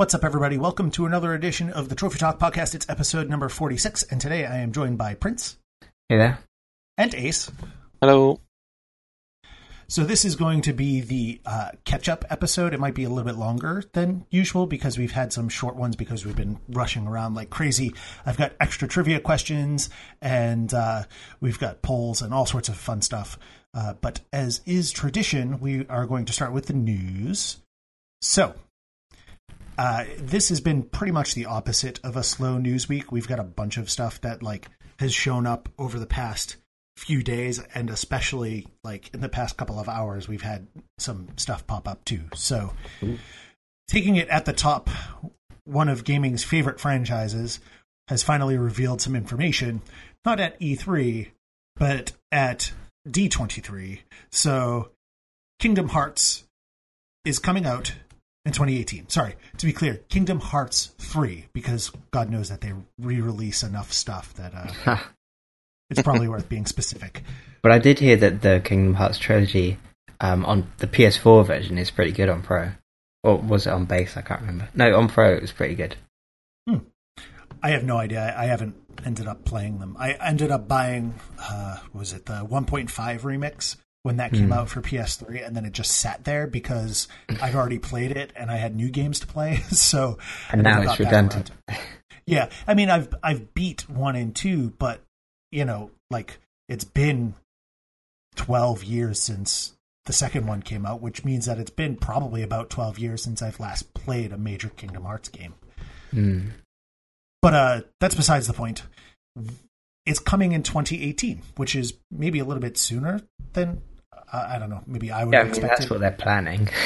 What's up, everybody? Welcome to another edition of the Trophy Talk podcast. It's episode number 46, and today I am joined by Prince Hey there. and Ace. Hello. So, this is going to be the uh, catch up episode. It might be a little bit longer than usual because we've had some short ones because we've been rushing around like crazy. I've got extra trivia questions and uh, we've got polls and all sorts of fun stuff. Uh, but as is tradition, we are going to start with the news. So, uh, this has been pretty much the opposite of a slow news week. We've got a bunch of stuff that like has shown up over the past few days, and especially like in the past couple of hours, we've had some stuff pop up too. So, taking it at the top, one of gaming's favorite franchises has finally revealed some information, not at E3, but at D23. So, Kingdom Hearts is coming out in 2018. Sorry, to be clear, Kingdom Hearts 3, because God knows that they re release enough stuff that uh, it's probably worth being specific. But I did hear that the Kingdom Hearts trilogy um, on the PS4 version is pretty good on Pro. Or was it on base? I can't remember. No, on Pro it was pretty good. I have no idea. I haven't ended up playing them. I ended up buying, uh, was it the 1.5 remix when that came out for PS3, and then it just sat there because I'd already played it and I had new games to play. so And now it's it's got back redundant. Yeah, I mean, I've I've beat one and two, but you know, like it's been twelve years since the second one came out, which means that it's been probably about twelve years since I've last played a major Kingdom Hearts game. Hmm. But uh, that's besides the point. It's coming in 2018, which is maybe a little bit sooner than uh, I don't know. Maybe I would Yeah, I have mean, that's what they're planning.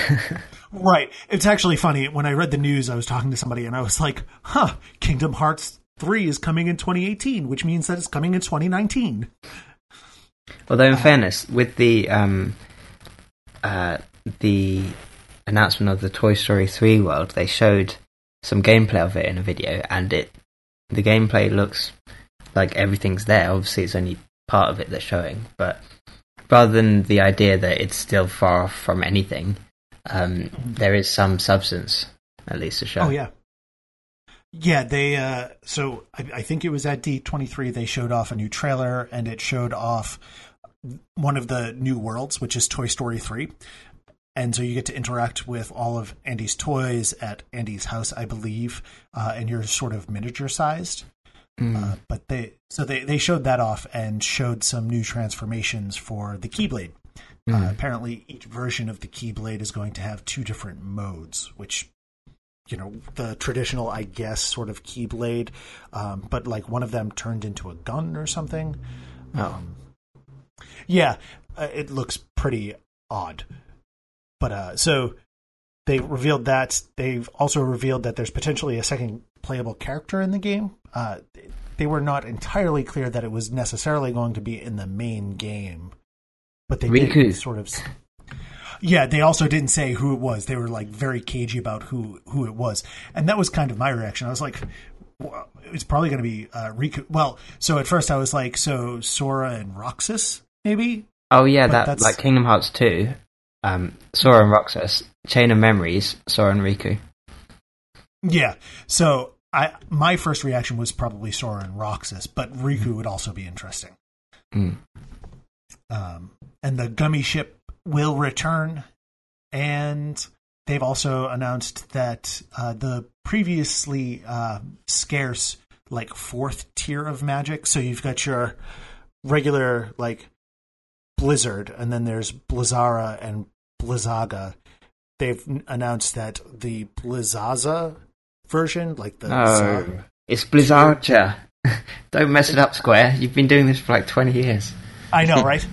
Right. It's actually funny. When I read the news, I was talking to somebody and I was like, huh, Kingdom Hearts 3 is coming in 2018, which means that it's coming in 2019. Although, in fairness, with the um, uh, the announcement of the Toy Story 3 world, they showed some gameplay of it in a video, and it the gameplay looks like everything's there. Obviously, it's only part of it they're showing, but rather than the idea that it's still far from anything, um, there is some substance at least to show. Oh, yeah. Yeah, they, uh, so I, I think it was at D23, they showed off a new trailer and it showed off one of the new worlds, which is Toy Story 3. And so you get to interact with all of Andy's toys at Andy's house, I believe, uh, and you're sort of miniature sized. Uh, but they so they, they showed that off and showed some new transformations for the Keyblade. Uh, apparently, each version of the Keyblade is going to have two different modes, which you know the traditional, I guess, sort of Keyblade, um, but like one of them turned into a gun or something. Um, yeah, uh, it looks pretty odd. But uh, so they revealed that they've also revealed that there's potentially a second playable character in the game. Uh, they were not entirely clear that it was necessarily going to be in the main game, but they Riku. did sort of. Yeah, they also didn't say who it was. They were like very cagey about who who it was, and that was kind of my reaction. I was like, well, it's probably going to be uh, Riku. Well, so at first I was like, so Sora and Roxas, maybe. Oh yeah, But that that's- like Kingdom Hearts 2, um, Sora and Roxas, Chain of Memories, Sora and Riku. Yeah. So I my first reaction was probably Sora and Roxas, but Riku would also be interesting. Mm. Um, and the gummy ship will return, and they've also announced that uh, the previously uh, scarce like fourth tier of magic. So you've got your regular like Blizzard, and then there's Blizzara and Blizzaga. They've announced that the Blizzaza version, like the No, Za- Oh, it's. Don't mess it up, Square. You've been doing this for like 20 years. I know, right?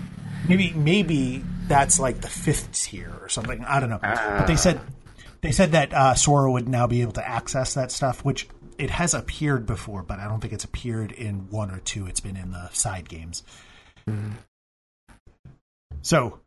maybe maybe that's like the fifth tier or something. I don't know. But they said they said that uh, Sora would now be able to access that stuff, which it has appeared before, but I don't think it's appeared in one or two. It's been in the side games. So,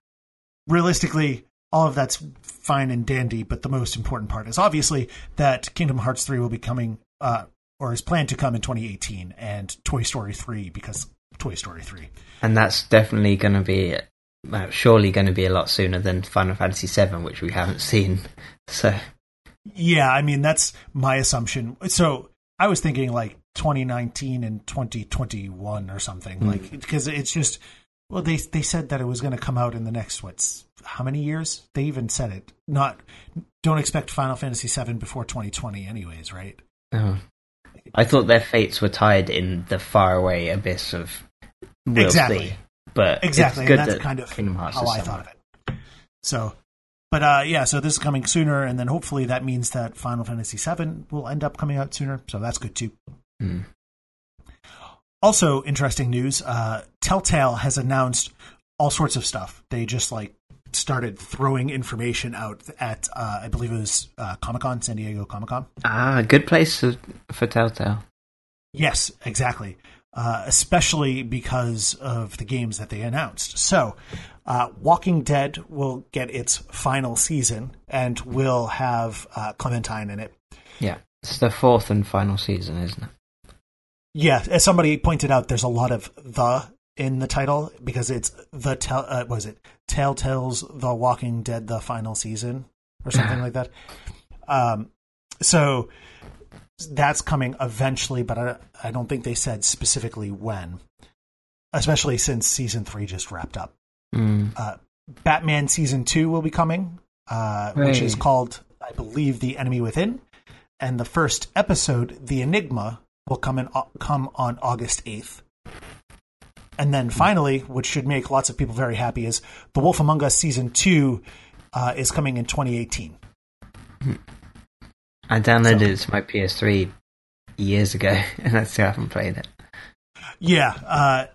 realistically, all of that's fine and dandy, but the most important part is obviously that Kingdom Hearts 3 will be coming, uh, or is planned to come in 2018, and Toy Story 3, because Toy Story 3. And that's definitely going to be, well, surely going to be a lot sooner than Final Fantasy 7 which we haven't seen. So, Yeah, I mean that's my assumption. So I was thinking like 2019 and 2021 or something, mm. like because it's just well they they said that it was going to come out in the next what's how many years? They even said it. Not don't expect Final Fantasy VII before 2020, anyways, right? Oh. I thought their fates were tied in the faraway abyss of we'll exactly. See. But exactly, and that's that kind of how I thought of it. So but uh, yeah, so this is coming sooner, and then hopefully that means that Final Fantasy VII will end up coming out sooner. So that's good too. Mm. Also, interesting news: uh, Telltale has announced all sorts of stuff. They just like started throwing information out at uh, I believe it was uh, Comic Con, San Diego Comic Con. Ah, good place for Telltale. Yes, exactly. Uh, especially because of the games that they announced. So, uh, Walking Dead will get its final season and will have uh, Clementine in it. Yeah, it's the fourth and final season, isn't it? Yeah, as somebody pointed out, there's a lot of the in the title because it's the tell uh, was it Telltale's The Walking Dead the final season or something like that. Um, so that's coming eventually, but I, I don't think they said specifically when. Especially since season three just wrapped up. Mm. Uh, Batman season two will be coming, uh, which is called, I believe, The Enemy Within, and the first episode, The Enigma, will come in come on August eighth. And then finally, which should make lots of people very happy, is The Wolf Among Us season two uh, is coming in 2018. I downloaded so, it to my PS3 years ago, and I still haven't played it. Yeah, uh,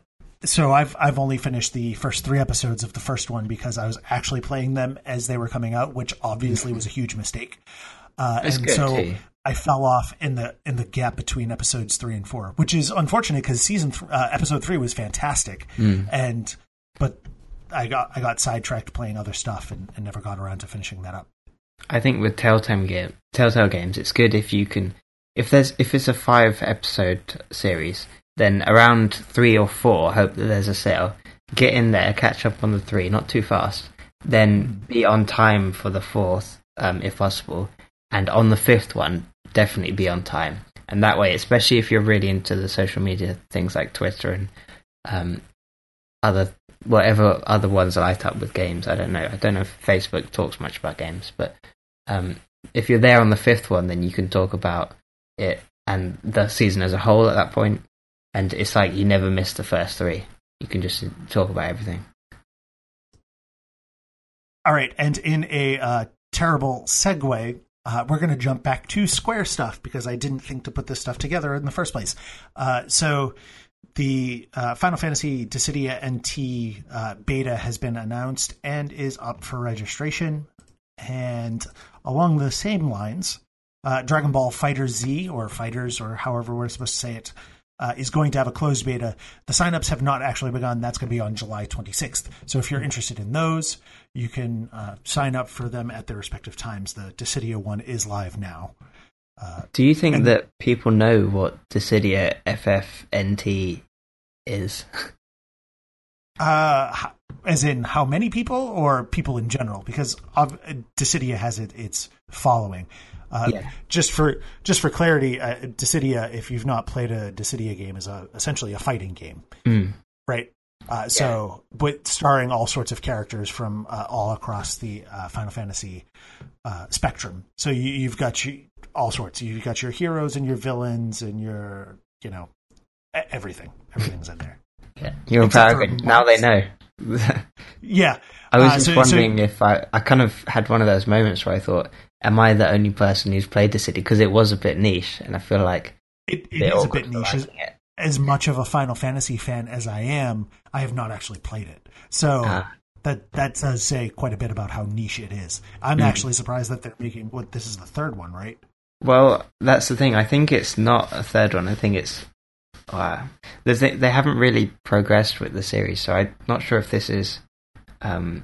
so I've I've only finished the first three episodes of the first one because I was actually playing them as they were coming out, which obviously was a huge mistake. Uh, and so too. I fell off in the in the gap between episodes three and four, which is unfortunate because season th- uh, episode three was fantastic, mm. and but I got I got sidetracked playing other stuff and, and never got around to finishing that up. I think with Telltale game Telltale games, it's good if you can if there's if it's a five episode series, then around three or four, hope that there's a sale. Get in there, catch up on the three, not too fast. Then be on time for the fourth, um, if possible, and on the fifth one, definitely be on time. And that way, especially if you're really into the social media things like Twitter and um, other whatever other ones light up with games. I don't know. I don't know if Facebook talks much about games, but um, if you're there on the fifth one, then you can talk about it and the season as a whole at that point. And it's like you never miss the first three. You can just talk about everything. All right, and in a uh, terrible segue, uh, we're going to jump back to Square stuff because I didn't think to put this stuff together in the first place. Uh, so the uh, Final Fantasy Dissidia NT uh, beta has been announced and is up for registration. And along the same lines, uh, Dragon Ball Fighter Z or Fighters or however we're supposed to say it uh, is going to have a closed beta. The signups have not actually begun. That's going to be on July 26th. So if you're interested in those, you can uh, sign up for them at their respective times. The Dissidia one is live now. Uh, Do you think and, that people know what Dissidia FFNT is? Uh, as in how many people or people in general? Because Dissidia has it, its following. Uh, yeah. Just for just for clarity, uh, Dissidia, if you've not played a Dissidia game, is a, essentially a fighting game, mm. right? Uh, so, yeah. but starring all sorts of characters from uh, all across the uh, Final Fantasy uh, spectrum. So you, have got you, all sorts. You've got your heroes and your villains and your, you know, everything. Everything's in there. Yeah, you're Paragon. Now they know. yeah. I was just so, wondering so, if I, I kind of had one of those moments where I thought, am I the only person who's played Dissidia? Because it was a bit niche, and I feel like it, it is a bit niche. As, as, much of a Final Fantasy fan as I am, I have not actually played it. So ah. that that does say quite a bit about how niche it is. I'm mm. actually surprised that they're making what this is the third one, right? Well, that's the thing. I think it's not a third one. I think it's uh, they, they haven't really progressed with the series, so I'm not sure if this is um,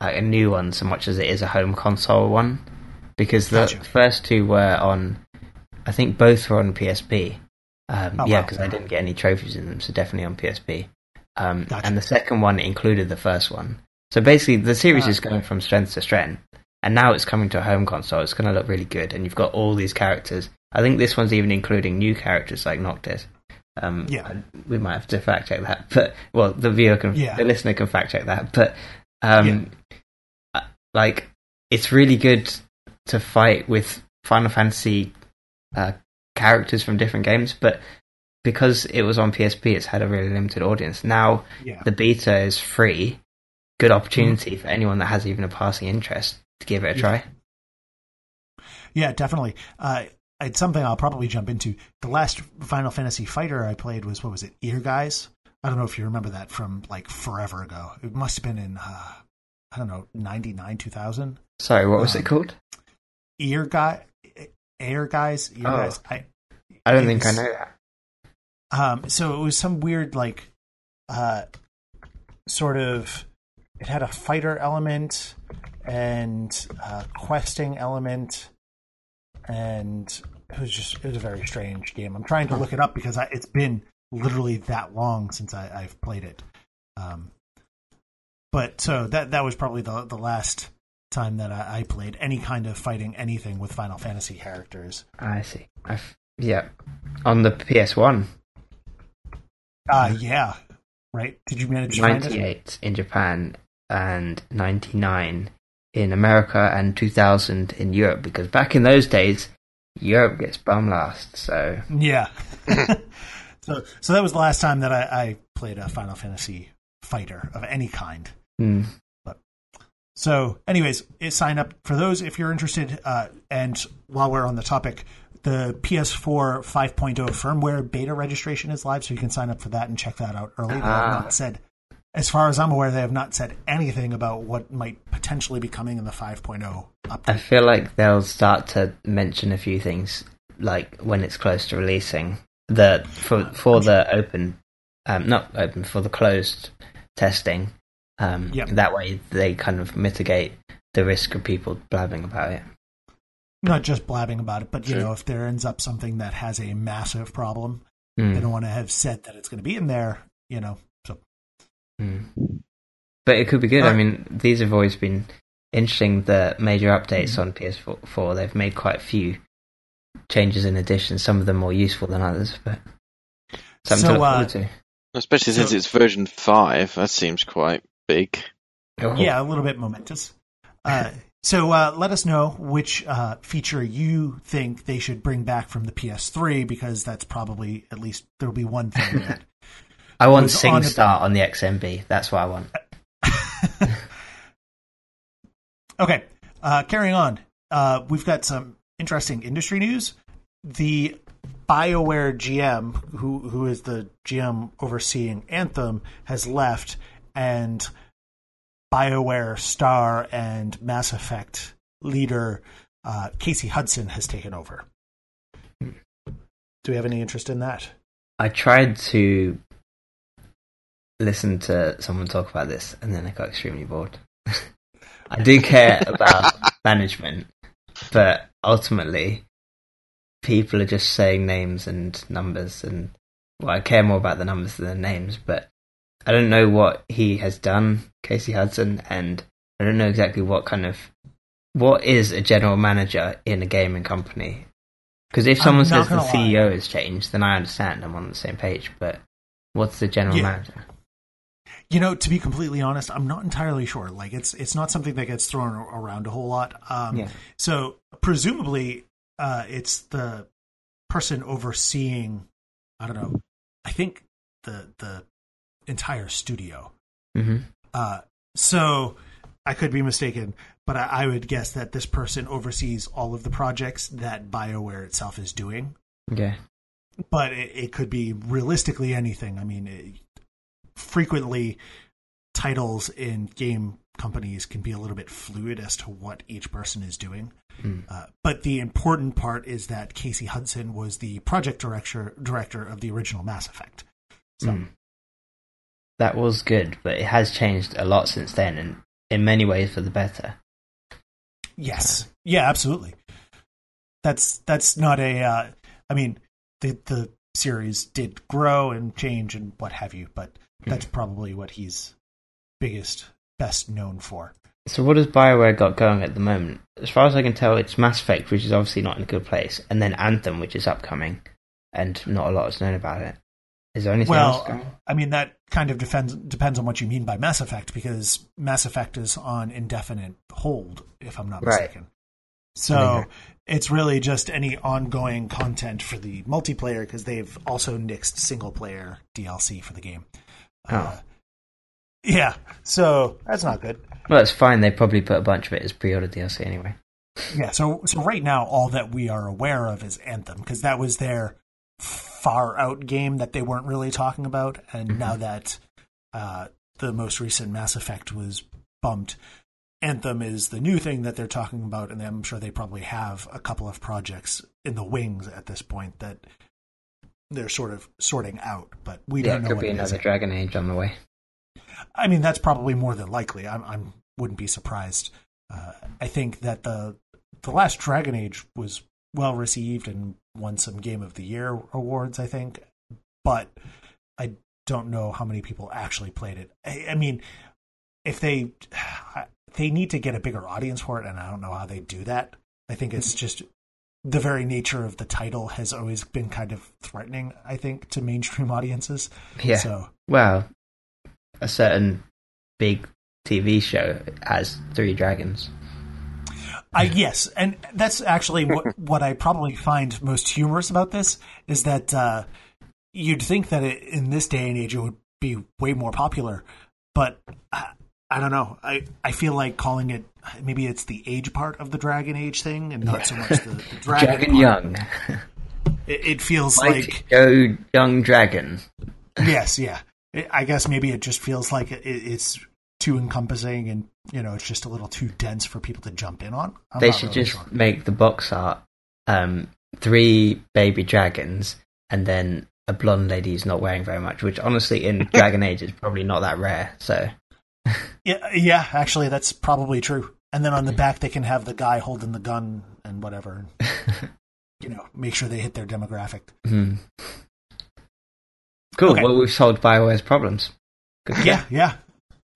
a new one so much as it is a home console one because the gotcha. first two were on I think both were on PSP. Um, oh, yeah, because wow. I didn't get any trophies in them, so definitely on PSP. Um, gotcha. And the second one included the first one. So basically, the series uh, is going from strength to strength. and now it's coming to a home console. It's going to look really good, and you've got all these characters. I think this one's even including new characters like Noctis. Um, Yeah. we might have to fact check that, but well, the viewer can, Yeah. the listener can fact check that. But um, uh, like, it's really good to fight with Final Fantasy uh, characters from different games, but because it was on PSP, it's had a really limited audience. Now Yeah. the beta is free. Good opportunity for anyone that has even a passing interest to give it a try. Yeah, definitely. Uh, it's something I'll probably jump into. The last Final Fantasy fighter I played was what was it? Ehrgeiz. I don't know if you remember that from like forever ago. It must have been in uh, I don't know ninety nine two thousand. Sorry, what was Um, it called? Ear Guy, Ehrgeiz, Ear Oh. Guys. I I don't think I know that. Um, so it was some weird like, uh, sort of. It had a fighter element and a questing element, and it was just it was a very strange game. I'm trying to look it up because I, it's been literally that long since I, I've played it. Um, but so that that was probably the the last time that I, I played any kind of fighting anything with Final Fantasy characters. I see. I've, yeah, on the PS One, Uh yeah, right. Did you manage to find it? ninety-eight in Japan and ninety-nine in America and two thousand in Europe. Because back in those days, Europe gets bum last. So Yeah. so so that was the last time that I, I played a Final Fantasy fighter of any kind. hmm, So, anyways, sign up for those if you're interested. Uh, and while we're on the topic, the PS4 5.0 firmware beta registration is live, so you can sign up for that and check that out early. They have Ah. not said, as far as I'm aware, they have not said anything about what might potentially be coming in the 5.0 update. I feel like they'll start to mention a few things, like when it's close to releasing the for for the open, um, not open for the closed testing. Um, Yep. That way, they kind of mitigate the risk of people blabbing about it. Not just blabbing about it, but you Sure. know, if there ends up something that has a massive problem, Mm, they don't want to have said that it's going to be in there. You know, so mm. But it could be good. I mean, these have always been interesting. The major updates Mm-hmm. on PS4, they've made quite a few changes and additions. Some of them more useful than others, but something So, to look uh, to. Especially since So- it's version 5, that seems quite big. Oh. yeah, a little bit momentous. Uh, so uh, let us know which uh, feature you think they should bring back from the PS3 because that's probably at least there'll be one thing that I want was on the- on the XMB. That's what I want. Okay, uh, carrying on. Uh, we've got some interesting industry news. The BioWare GM, who who is the GM overseeing Anthem, has left, and BioWare star and Mass Effect leader uh, Casey Hudson has taken over. Do we have any interest in that? I tried to listen to someone talk about this, and then I got extremely bored. I do care about management, but ultimately, people are just saying names and numbers, and well, I care more about the numbers than the names. But I don't know what he has done, Casey Hudson, and I don't know exactly what kind of what is a general manager in a gaming company. Because if someone says the lie. CEO has changed, then I understand. I'm on the same page. But what's the general Yeah. manager? You know, to be completely honest, I'm not entirely sure. Like, it's it's not something that gets thrown around a whole lot. Um, Yeah. So presumably, uh, it's the person overseeing. I don't know. I think the the entire studio. hmm Uh, so I could be mistaken, but I, I would guess that this person oversees all of the projects that Bioware itself is doing. Okay. But it, it could be realistically anything. I mean, it, frequently titles in game companies can be a little bit fluid as to what each person is doing. Mm. Uh, but the important part is that Casey Hudson was the project director director of the original Mass Effect. So Mm. That was good, but it has changed a lot since then, and in many ways for the better. yes, yeah, absolutely. That's that's not a. Uh, I mean, the the series did grow and change and what have you, but that's probably what he's biggest best known for. So what has Bioware got going at the moment? As far as I can tell, it's Mass Effect, which is obviously not in a good place, and then Anthem, which is upcoming, and not a lot is known about it. Is there anything else Well, going? I mean that kind of depends depends on what you mean by Mass Effect because Mass Effect is on indefinite hold, if I'm not Right. mistaken. So it's really just any ongoing content for the multiplayer because they've also nixed single player DLC for the game. Uh, Oh. yeah, so that's not good. Well, it's fine. They probably put a bunch of it as pre-order DLC anyway. Yeah, so so right now all that we are aware of is Anthem because that was their far out game that they weren't really talking about, and now that uh, the most recent Mass Effect was bumped, Anthem is the new thing that they're talking about, and I'm sure they probably have a couple of projects in the wings at this point that they're sort of sorting out, but we Yeah, don't know could what be another. Dragon Age on the way. I mean, that's probably more than likely. I'm, I'm wouldn't be surprised. Uh, I think that the the last Dragon Age was well received and won some Game of the Year awards. I think, but I don't know how many people actually played it. I, I mean, if they they need to get a bigger audience for it, and I don't know how they do that. I think it's just the very nature of the title has always been kind of threatening. I think to mainstream audiences. Yeah. So Well, a certain big TV show has three dragons. I yes, and that's actually what what I probably find most humorous about this is that uh, you'd think that it, in this day and age it would be way more popular, but I, I don't know. I I feel like calling it maybe it's the age part of the Dragon Age thing and not so much the, the dragon. Dragon. Young. It, it feels like Go Young Dragon. yes, yeah. I guess maybe it just feels like it, it's too encompassing and you know it's just a little too dense for people to jump in on. I'm they should really just sure. make the box art um, three baby dragons and then a blonde lady who's not wearing very much, which honestly in Dragon Age is probably not that rare. So Yeah, yeah, actually, that's probably true. And then on the back, they can have the guy holding the gun and whatever. you know, make sure they hit their demographic. hmm. cool. Okay. Well, we've solved Bioware's problems. Good. Yeah, yeah.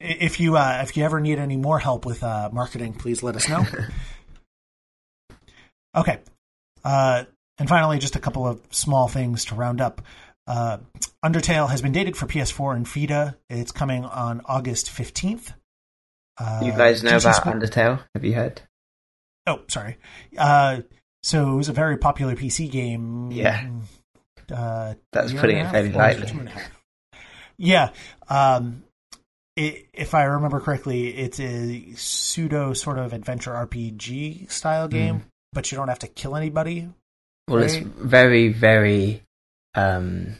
I- If you uh, if you ever need any more help with uh, marketing, please let us know. okay. Uh, and finally, just a couple of small things to round up. Uh, Undertale has been dated for PS4 and Vita. It's coming on August fifteenth. Uh, You guys know about Sport- Undertale? Have you heard? Oh, sorry. Uh, so it was a very popular PC game. Yeah. Uh, That's year putting it half? fairly lightly. two and a half. Yeah. Um, it, if I remember correctly, it's a pseudo sort of adventure RPG style game, but you don't have to kill anybody. Well, it's very, very um,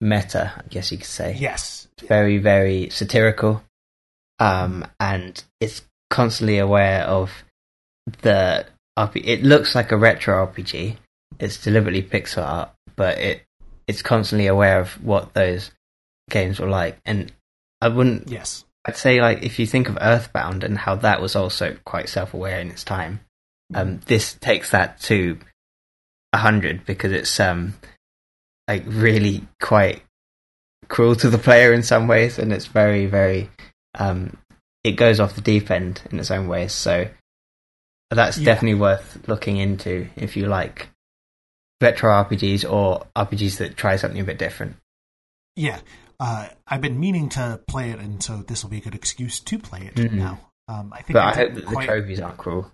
meta, I guess you could say. Yes. It's very, very satirical, um, and it's constantly aware of the RP. It looks like a retro RPG. It's deliberately pixel art, but it it's constantly aware of what those games were like. And I wouldn't. Yes. I'd say like if you think of Earthbound and how that was also quite self-aware in its time, um, this takes that to a hundred because it's um like really quite cruel to the player in some ways, and it's very very um it goes off the deep end in its own ways. So that's Yeah. definitely worth looking into if you like retro RPGs or RPGs that try something a bit different. Yeah. Uh, I've been meaning to play it, and so this will be a good excuse to play it Mhm. now. Um, I think But I hope that the quite- trophies aren't cruel.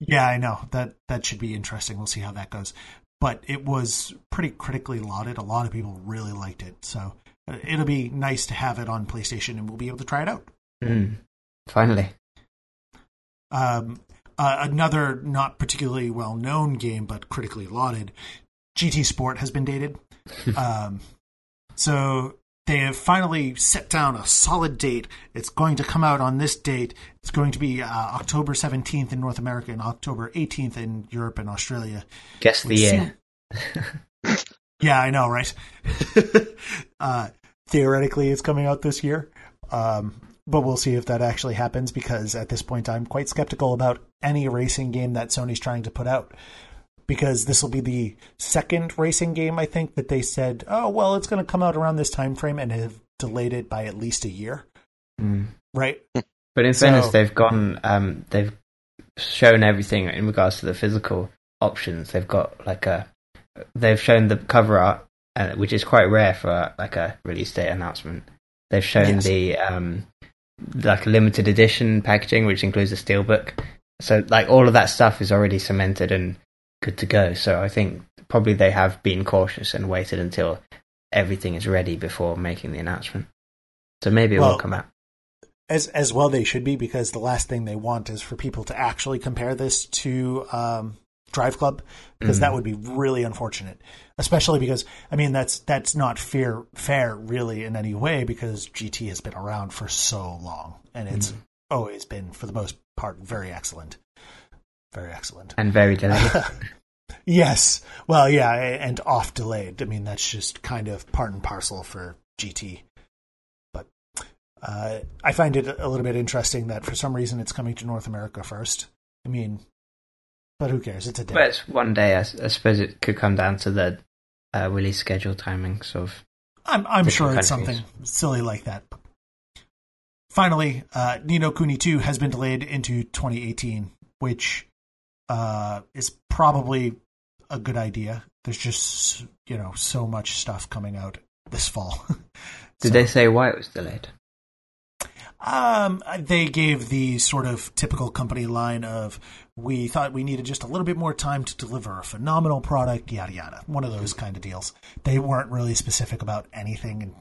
Yeah, I know that that should be interesting. We'll see how that goes. But it was pretty critically lauded. A lot of people really liked it, so uh, it'll be nice to have it on PlayStation, and we'll be able to try it out. Mm. Finally. Um, uh, another not particularly well known game, but critically lauded, GT Sport has been dated. um, so they have finally set down a solid date. It's going to come out on this date. It's going to be uh, October 17th in North America and October 18th in Europe and Australia. Guess the year. yeah, I know, right? uh, theoretically, it's coming out this year, um, but we'll see if that actually happens. Because at this point, I'm quite skeptical about any racing game that Sony's trying to put out. Because this will be the second racing game, I think, that they said, "Oh, well, it's going to come out around this time frame," and have delayed it by at least a year, Mm. right? But in So- fairness, they've gone. Um, they've shown everything in regards to the physical options. They've got like a. They've shown the cover art, uh, which is quite rare for like a release date announcement. They've shown Yes. the um, like a limited edition packaging, which includes a steelbook. So like all of that stuff is already cemented and good to go. So I think probably they have been cautious and waited until everything is ready before making the announcement. So maybe it Well, will come out. as as well they should be because the last thing they want is for people to actually compare this to um, Drive Club because Mm. that would be really unfortunate, especially because I mean that's that's not fair fair really in any way because GT has been around for so long and it's always been for the most part very excellent, very excellent. And very delayed. Yes. Well, yeah, and off delayed. I mean, that's just kind of part and parcel for GT. But uh, I find it a little bit interesting that for some reason it's coming to North America first. I mean, but who cares? It's a day. But it's one day, I suppose it could come down to the uh, release schedule timing, sort of. I'm, I'm sure it's something silly like that. Finally, uh, Ni no Kuni 2 has been delayed into 2018, which uh, is probably a good idea. There's just, you know, so much stuff coming out this fall. Did So- they say why it was delayed? Um, they gave the sort of typical company line of we thought we needed just a little bit more time to deliver a phenomenal product, yada yada. One of those kind of deals. They weren't really specific about anything and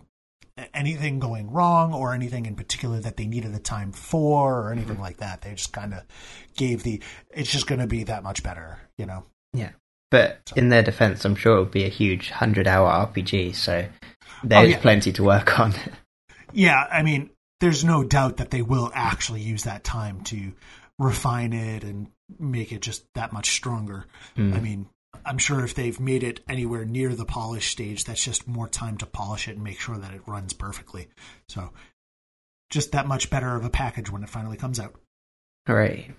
anything going wrong or anything in particular that they needed the time for or anything mm-hmm. like that. They just kind of gave the it's just going to be that much better, you know. Yeah. But in their defense, I'm sure it would be a huge 100 hour RPG, so there's oh, yeah. plenty to work on. Yeah, I mean, there's no doubt that they will actually use that time to refine it and make it just that much stronger. I mm. mean, I'm sure if they've made it anywhere near the polish stage, that's just more time to polish it and make sure that it runs perfectly. So, just that much better of a package when it finally comes out. Great.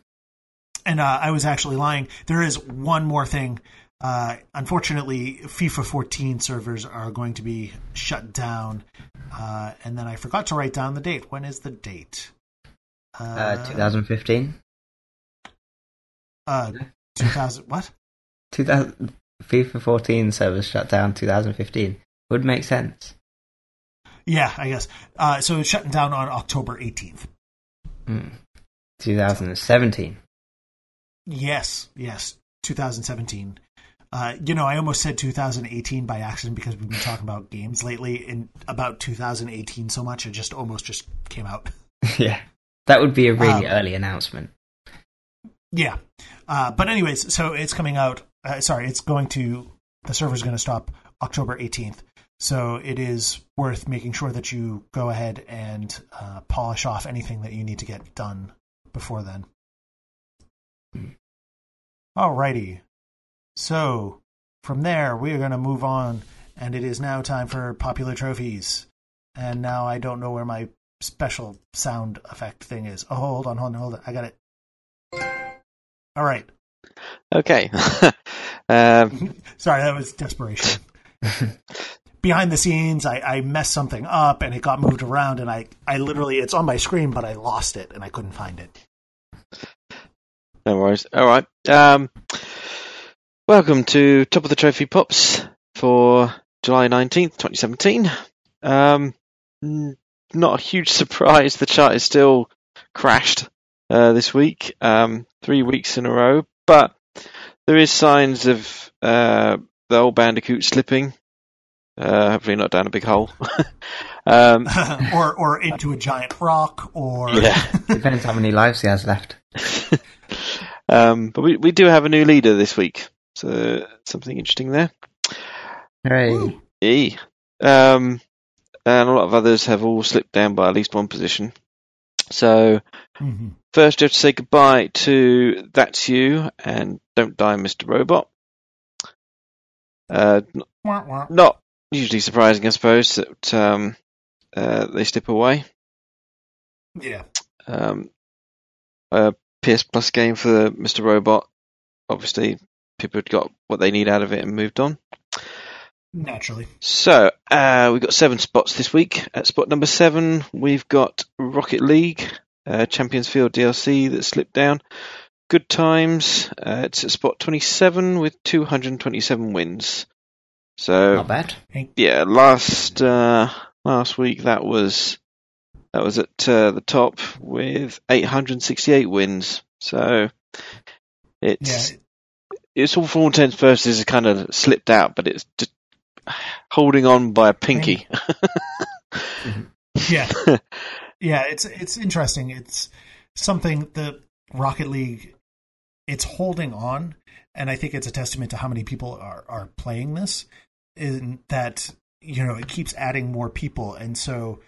And uh, I was actually lying. There is one more thing. Uh, unfortunately, FIFA 14 servers are going to be shut down. Uh, and then I forgot to write down the date. When is the date? Uh, 2015? Uh, 2000. What? 2000, FIFA 14 servers shut down 2015. Would make sense. Yeah, I guess. Uh, so it's shutting down on October 18th. Hmm. 2017. Yes, yes, 2017. Uh, you know, I almost said 2018 by accident because we've been talking about games lately in about 2018 so much it just almost just came out. yeah. That would be a really Um, early announcement. Yeah. Uh, but anyways, so it's coming out. Uh, sorry, it's going to the server's going to stop October 18th. So it is worth making sure that you go ahead and uh, polish off anything that you need to get done before then. Alrighty. So from there, we are going to move on, and it is now time for popular trophies. And now I don't know where my special sound effect thing is. Oh, hold on, hold on, hold on. I got it. All right. Okay. um, Sorry, that was desperation. Behind the scenes, I, I messed something up and it got moved around, and I, I literally, it's on my screen, but I lost it and I couldn't find it. no worries. All right. Um, welcome to Top of the Trophy Pops for July 19th, 2017. Um, not a huge surprise. The chart is still crashed uh, this week, um, three weeks in a row, but there is signs of uh, the old Bandicoot slipping. Uh, hopefully not down a big hole. um, or or into a giant rock, or yeah. Depends how many lives he has left. um, but we, we do have a new leader this week, so something interesting there. Hooray. E. Um, and a lot of others have all slipped down by at least one position. So Mhm. First, you have to say goodbye to That's You and Don't Die, Mr. Robot. Uh, n- Wah, wah. not usually surprising, I suppose, that um, uh, they slip away. yeah, Um, a PS Plus game for Mr. Robot. Obviously, people had got what they need out of it and moved on. naturally. So, uh, we've got seven spots this week. At spot number seven, we've got Rocket League. Uh, Champions Field DLC that slipped down. Good times. Uh, it's at spot 27 with 227 wins. So Not bad. yeah, last uh, last week that was that was at uh, the top with 868 wins. So it's Yeah. it's all for all intents and purposes kind of slipped out, but it's just holding on by a pinky. Yeah. yeah, it's it's interesting. It's something the Rocket League it's holding on and I think it's a testament to how many people are are playing this in that you know, it keeps adding more people and so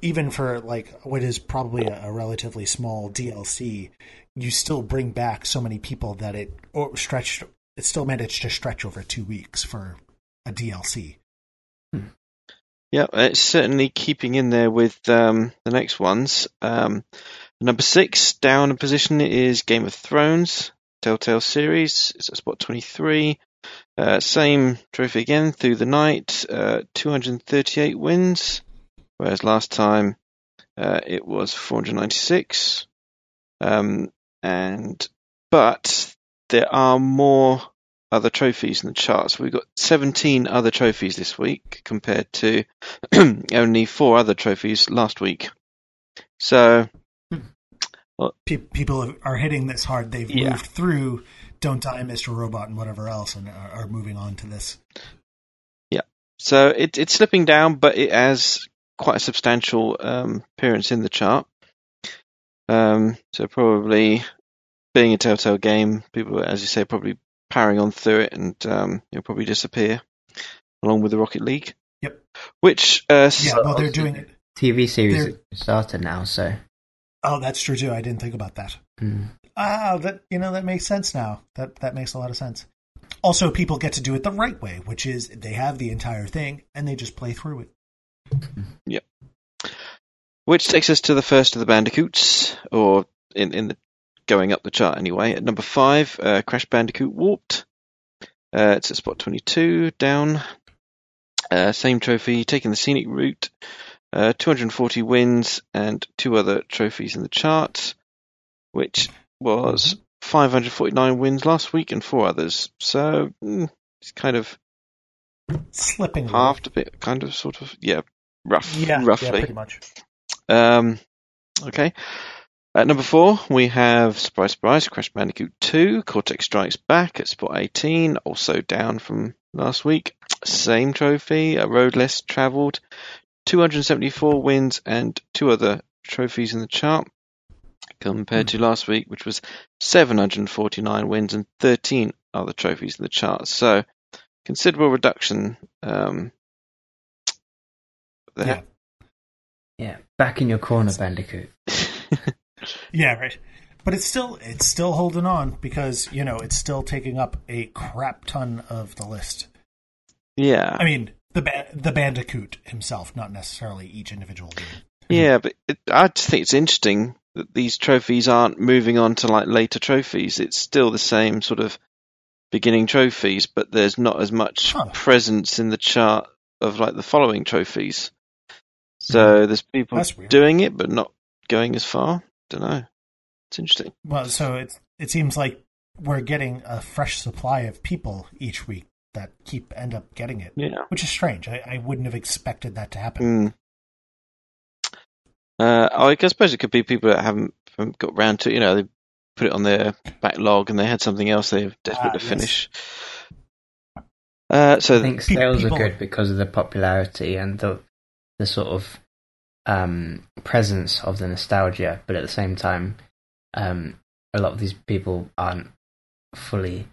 even for like what is probably a, a relatively small DLC, you still bring back so many people that it stretched it still managed to stretch over 2 weeks for a DLC. Yeah, it's certainly keeping in there with um, the next ones. Um, number six, down a position is Game of Thrones, Telltale series. It's at spot 23. Uh, same trophy again through the night, uh, 238 wins, whereas last time uh, it was 496. Um, and but there are more other trophies in the charts. We've got 17 other trophies this week compared to only four other trophies last week. So, Pe- people are hitting this hard. They've Yeah. moved through Don't Die, Mr. Robot, and whatever else, and are, are moving on to this. Yeah. So it, it's slipping down, but it has quite a substantial um, appearance in the chart. Um, so probably being a Telltale game, people, as you say, probably powering on through it, and um, it'll probably disappear along with the Rocket League. Yep. Which uh, Yeah, well, they're doing it. TV series They're- started now, so Oh, that's true too. I didn't think about that. mm, Ah, that you know that makes sense now. That that makes a lot of sense. Also, people get to do it the right way, which is they have the entire thing and they just play through it. Yep. Which takes us to the first of the Bandicoots, or in, in the going up the chart anyway. At number five, uh, Crash Bandicoot Warped. Uh, it's at spot 22, down. Uh, same trophy, taking the scenic route. Uh, 240 wins and two other trophies in the chart, which was 549 wins last week and four others. So mm, it's kind of Slipping halved a bit, kind of, sort of, yeah, rough, Yeah, roughly. yeah, pretty much. Um, okay. At number four, we have surprise, surprise, Crash Bandicoot 2, Cortex Strikes Back at spot 18, also down from last week. Same trophy, a road less travelled, 274 wins and two other trophies in the chart compared to last week, which was 749 wins and 13 other trophies in the chart. So considerable reduction um, there. Yeah. yeah, back in your corner, Bandicoot. Yeah, right. But it's still it's still holding on because you know it's still taking up a crap ton of the list. yeah. I mean, the ba- the Bandicoot himself, not necessarily each individual game. Yeah, but it, I just think it's interesting that these trophies aren't moving on to like later trophies. It's still the same sort of beginning trophies, but there's not as much Huh. presence in the chart of like the following trophies. So hmm. there's people doing it, but not going as far. Don't know. It's interesting. Well, so it it seems like we're getting a fresh supply of people each week that keep end up getting it, Yeah. which is strange. I, I wouldn't have expected that to happen. Mm. Uh, I guess- suppose it could be people that haven't, haven't got round to. You know, they put it on their backlog and they had something else they're desperate Ah, to yes. finish. Uh, so I think sales people- are good because of the popularity and the the sort of um, presence of the nostalgia, but at the same time, um, a lot of these people aren't fully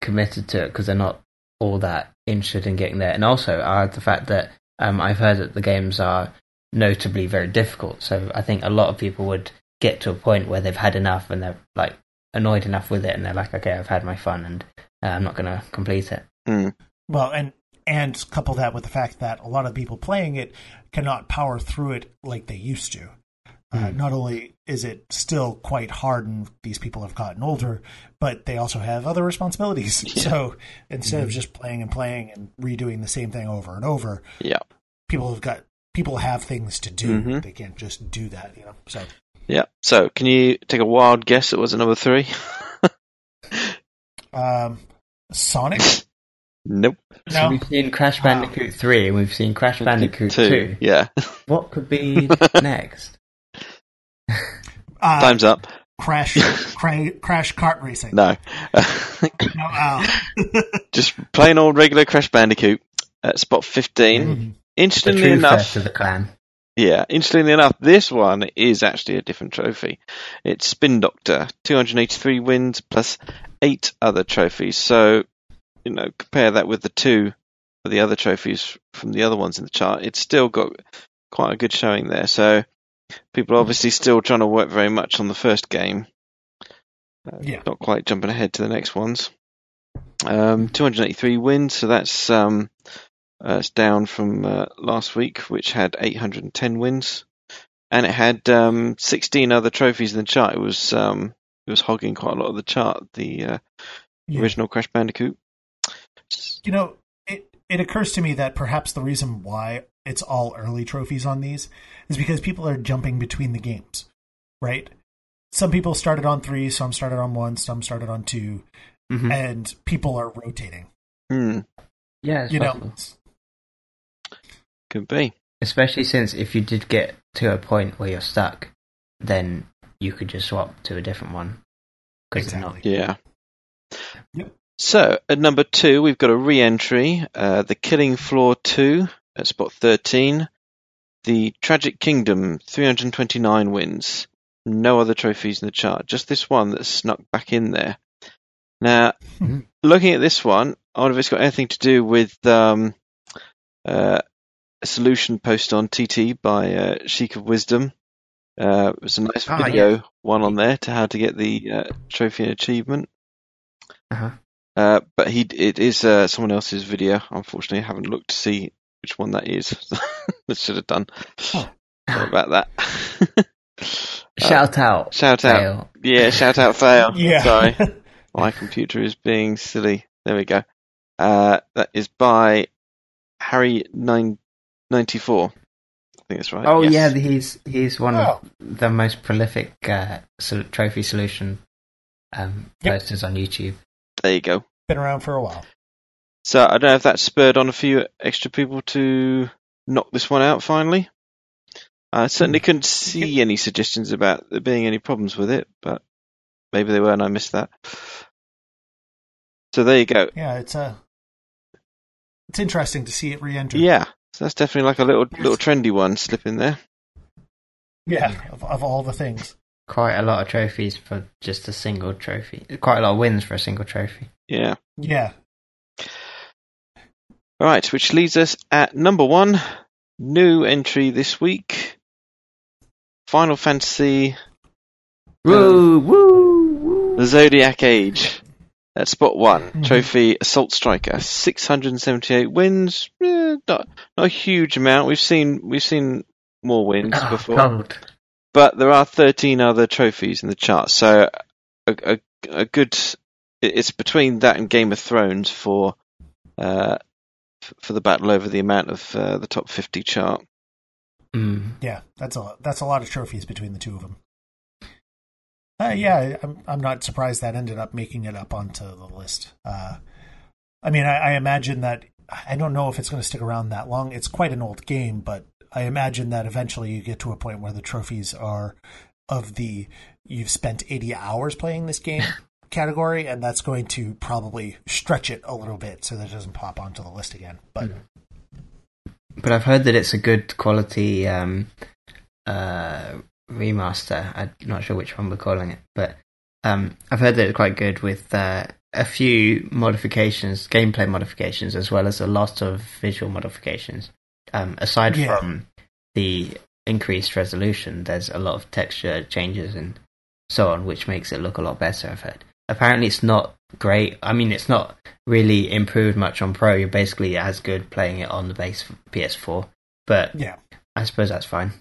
committed to it because they're not all that interested in getting there. And also, uh, the fact that um, I've heard that the games are notably very difficult. So I think a lot of people would get to a point where they've had enough and they're like annoyed enough with it, and they're like, okay, I've had my fun, and uh, I'm not going to complete it. mm, Well, and and couple that with the fact that a lot of people playing it cannot power through it like they used to. Uh, Hmm. not only is it still quite hard, and these people have gotten older, but they also have other responsibilities. So instead of just playing and playing and redoing the same thing over and over, yeah. people have got people have things to do. Mhm. They can't just do that, you know. So Yeah. So, can you take a wild guess at what's at number three? Um, Sonic? nope. So No. we've seen Crash Bandicoot 3 and we've seen Crash Bandicoot 2. Yeah. What could be next? Uh, Time's up. Crash, cra- crash kart racing. No. No, uh, Just plain old regular Crash Bandicoot at spot 15. mhm. The Interestingly true enough, first of the clan. Yeah, interestingly enough, this one is actually a different trophy. It's Spin Doctor, 283 wins plus eight other trophies. So, you know, compare that with the two of the other trophies from the other ones in the chart. It's still got quite a good showing there. So, people are obviously still trying to work very much on the first game. Uh, Yeah. Not quite jumping ahead to the next ones. Um, 283 wins, so that's um, uh, it's down from uh, last week, which had 810 wins, and it had um, 16 other trophies in the chart. It was um, it was hogging quite a lot of the chart. The uh, Yeah. original Crash Bandicoot. You know, it it occurs to me that perhaps the reason why it's all early trophies on these is because people are jumping between the games, right? Some people started on three, some started on one, some started on two, Mhm. and people are rotating. Hmm, Yeah, you possible. know, could be. Especially since if you did get to a point where you're stuck, then you could just swap to a different one. 'Cause they're not- exactly. Yeah. So at number two, we've got a re-entry, uh, the Killing Floor two at spot thirteen. The Tragic Kingdom, 329 wins. No other trophies in the chart, just this one that's snuck back in there. Now, Hmm. looking at this one, I wonder if it's got anything to do with um, uh, a solution post on TT by uh, Sheik of Wisdom. Uh, there's a nice Ah, video one on there to how to get the uh, trophy and achievement. Uh-huh. Uh, but he it is uh, someone else's video. Unfortunately, I haven't looked to see which one that is. I should have done. Sorry about that. Shout out. shout out. Yeah, shout out fail. Yeah. Sorry. My computer is being silly. There we go. Uh, that is by Harry nine ninety four. I think that's right. Oh Yes. yeah, he's he's one Oh. of the most prolific uh, sol- trophy solution um, Yep. posters on YouTube. There you go. Been around for a while. So I don't know if that spurred on a few extra people to knock this one out finally. I certainly Hmm. couldn't see any suggestions about there being any problems with it, but maybe they were and I missed that. So there you go. Yeah, it's uh, it's interesting to see it re-enter. Yeah, so that's definitely like a little little trendy one slip in there. yeah, of, of all the things. Quite a lot of trophies for just a single trophy. Quite a lot of wins for a single trophy. Yeah. Yeah, All right, which leaves us at number one, new entry this week, Final Fantasy: Woo, woo, woo. The Zodiac Age. At spot one, Mhm. trophy Assault Striker, 678 wins. Eh, not, not a huge amount. We've seen we've seen more wins Oh, before, gold. But there are 13 other trophies in the chart. So a, a, a good. It's between that and Game of Thrones for uh, for the battle over the amount of uh, the top 50 chart. Mm. yeah, that's a that's a lot of trophies between the two of them. Uh, yeah, I'm I'm not surprised that ended up making it up onto the list. Uh, I mean, I, I imagine that I don't know if it's going to stick around that long. It's quite an old game, but I imagine that eventually you get to a point where the trophies are of the you've spent 80 hours playing this game category, and that's going to probably stretch it a little bit so that it doesn't pop onto the list again. But But I've heard that it's a good quality um, uh, remaster. I'm not sure which one we're calling it, but um, I've heard that it's quite good with uh, a few modifications, gameplay modifications, as well as a lot of visual modifications. Um, aside Yeah. from the increased resolution, there's a lot of texture changes and so on, which makes it look a lot better. I've heard. Apparently, it's not great. I mean, it's not really improved much on Pro. You're basically as good playing it on the base PS4, but yeah, I suppose that's fine.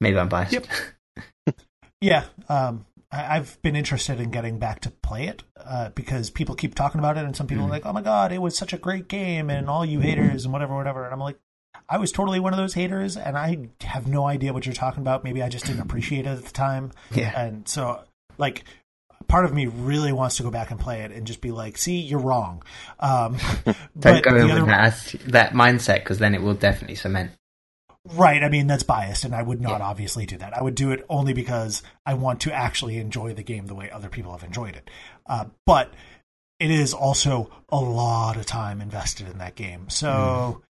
Maybe I'm biased. Yep. Yeah, um, I, I've been interested in getting back to play it uh, because people keep talking about it, and some people are Mhm. like, "Oh my god, it was such a great game," and all you haters and whatever, whatever. And I'm like, I was totally one of those haters, and I have no idea what you're talking about. Maybe I just didn't appreciate it at the time. Yeah. And so, like, part of me really wants to go back and play it and just be like, see, you're wrong. Um, Don't but go in with that, that mindset because then it will definitely cement. Right. I mean, that's biased, and I would not Yeah. obviously do that. I would do it only because I want to actually enjoy the game the way other people have enjoyed it. Uh, but it is also a lot of time invested in that game. So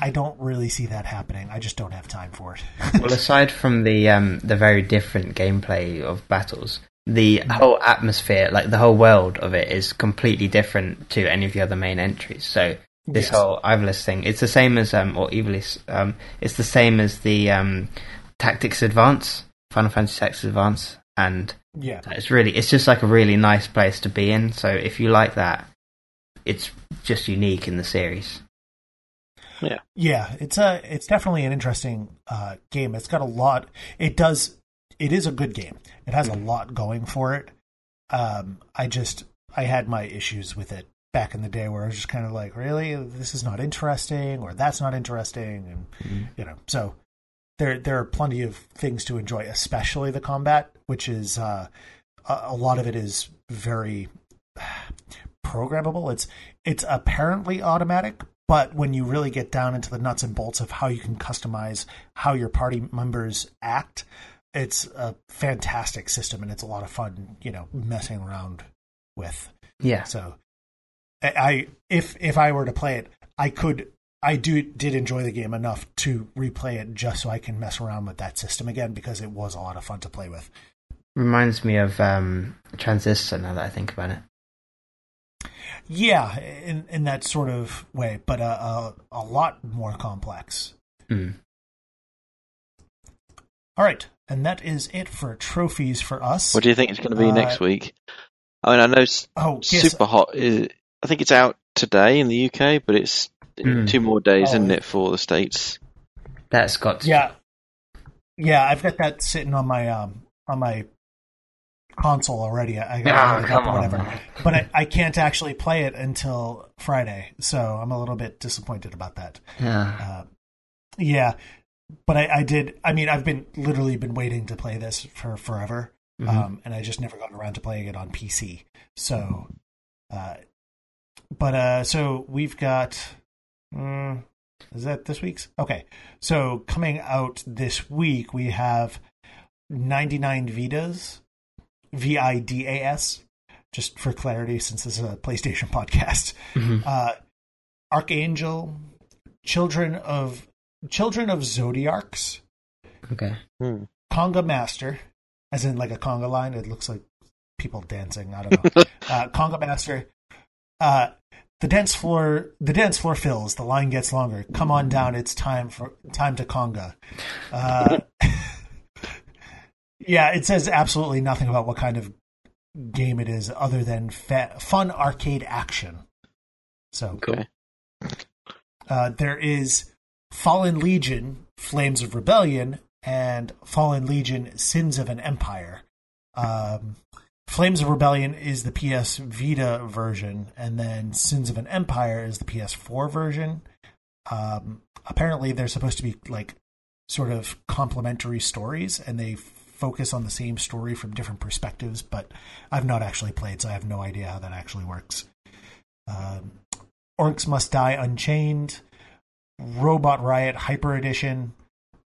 I don't really see that happening. I just don't have time for it. well, aside from the um, the very different gameplay of battles, the whole atmosphere, like the whole world of it, is completely different to any of the other main entries. So this Yes. whole Ivalice thing, it's the same as um, or Evilis, um, it's the same as the um, Tactics Advance, Final Fantasy Tactics Advance, and yeah. it's really, it's just like a really nice place to be in. So if you like that, it's just unique in the series. Yeah, yeah, it's a it's definitely an interesting uh, game. It's got a lot. It does. It is a good game. It has a lot going for it. Um, I just I had my issues with it back in the day where I was just kind of like, really, this is not interesting, or that's not interesting, and you know. So there there are plenty of things to enjoy, especially the combat, which is uh, a, a lot of it is very programmable. It's it's apparently automatic, but when you really get down into the nuts and bolts of how you can customize how your party members act, it's a fantastic system and it's a lot of fun, you know, messing around with. Yeah, So I, if if I were to play it, I could I do did enjoy the game enough to replay it just so I can mess around with that system again because it was a lot of fun to play with. reminds me of um, Transistor. Now that I think about it. Yeah, in in that sort of way, but uh, a a lot more complex. Mm. All right, and that is it for trophies for us. What do you think it's going to be Uh, next week? I mean, I know S- oh, yes, Super Hot is. I think it's out today in the UK, but it's Mm. two more days, Oh, isn't it, for the states? That's got to yeah, yeah. I've got that sitting on my um on my console already. I got it up come or whatever, man. but I, I can't actually play it until Friday, so I'm a little bit disappointed about that. Yeah. Uh, yeah, but I, I did. I mean, I've been literally been waiting to play this for forever, Mhm. um, and I just never gotten around to playing it on PC. So, uh, but uh, so we've got. Mm, is that this week's? Okay, so coming out this week, we have 99 Vidas, V I D A S, just for clarity, since this is a PlayStation podcast Mhm. uh, Archangel, Children of Children of Zodiarcs. Okay. Hmm. Conga Master, as in like a conga line. It looks like people dancing. I don't know. uh, conga Master. Uh, the dance floor. The dance floor fills. The line gets longer. Come on down. It's time for time to conga. Uh, yeah, it says absolutely nothing about what kind of game it is, other than fa- fun arcade action. So Okay. uh, there is Fallen Legion, Flames of Rebellion, and Fallen Legion, Sins of an Empire. Um, Flames of Rebellion is the PS Vita version, and then Sins of an Empire is the PS4 version. Um, apparently, they're supposed to be like sort of complementary stories, and they focus on the same story from different perspectives. But I've not actually played, so I have no idea how that actually works. Um, Orcs Must Die Unchained, Robot Riot Hyper Edition,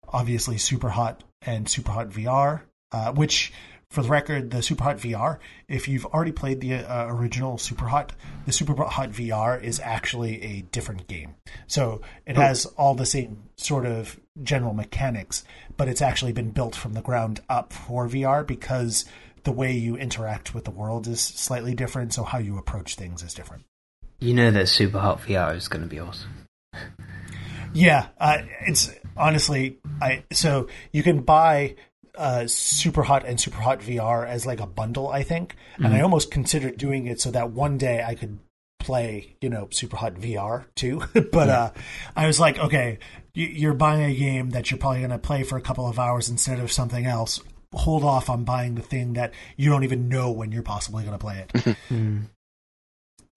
obviously Super Hot and Super Hot VR, uh, which, for the record, the Super Hot VR, if you've already played the uh, original Super Hot, the Super Hot VR is actually a different game. So it has all the same sort of general mechanics, but it's actually been built from the ground up for VR because the way you interact with the world is slightly different, so how you approach things is different. You know that Super Hot VR is going to be awesome. Yeah, uh, it's honestly, I so you can buy uh, Super Hot and Super Hot VR as like a bundle, I think, and I almost considered doing it so that one day I could play, you know, Super Hot VR too. but uh, I was like, okay, you- you're buying a game that you're probably going to play for a couple of hours instead of something else. Hold off on buying the thing that you don't even know when you're possibly going to play it. Mm.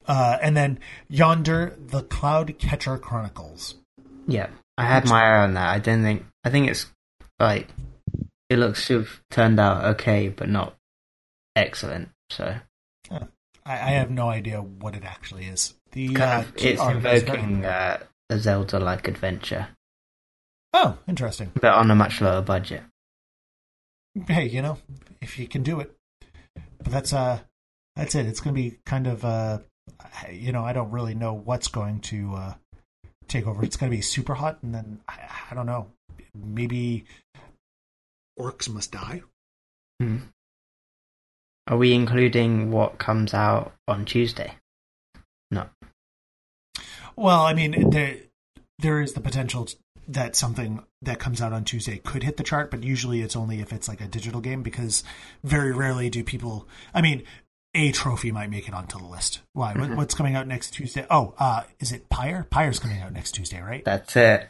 uh, and then Yonder, the Cloud Catcher Chronicles. Yeah. I had my eye on that. I don't think. I think it's like it looks to have turned out okay, but not excellent. So I, I have no idea what it actually is. The uh, of, it's invoking uh, a Zelda-like adventure, Oh, interesting. but on a much lower budget. Hey, you know, if you can do it, but that's uh, that's it. It's going to be kind of uh, you know, I don't really know what's going to uh take over. It's going to be super hot, and then I, I don't know, maybe orcs must die. Hmm. Are we including what comes out on Tuesday? No. Well, I mean, there there is the potential that something that comes out on Tuesday could hit the chart, but usually it's only if it's like a digital game because very rarely do people. I mean, a trophy might make it onto the list. Why? Mhm. what's coming out next Tuesday? Oh, uh, is it Pyre? Pyre's coming out next Tuesday, right? That's it.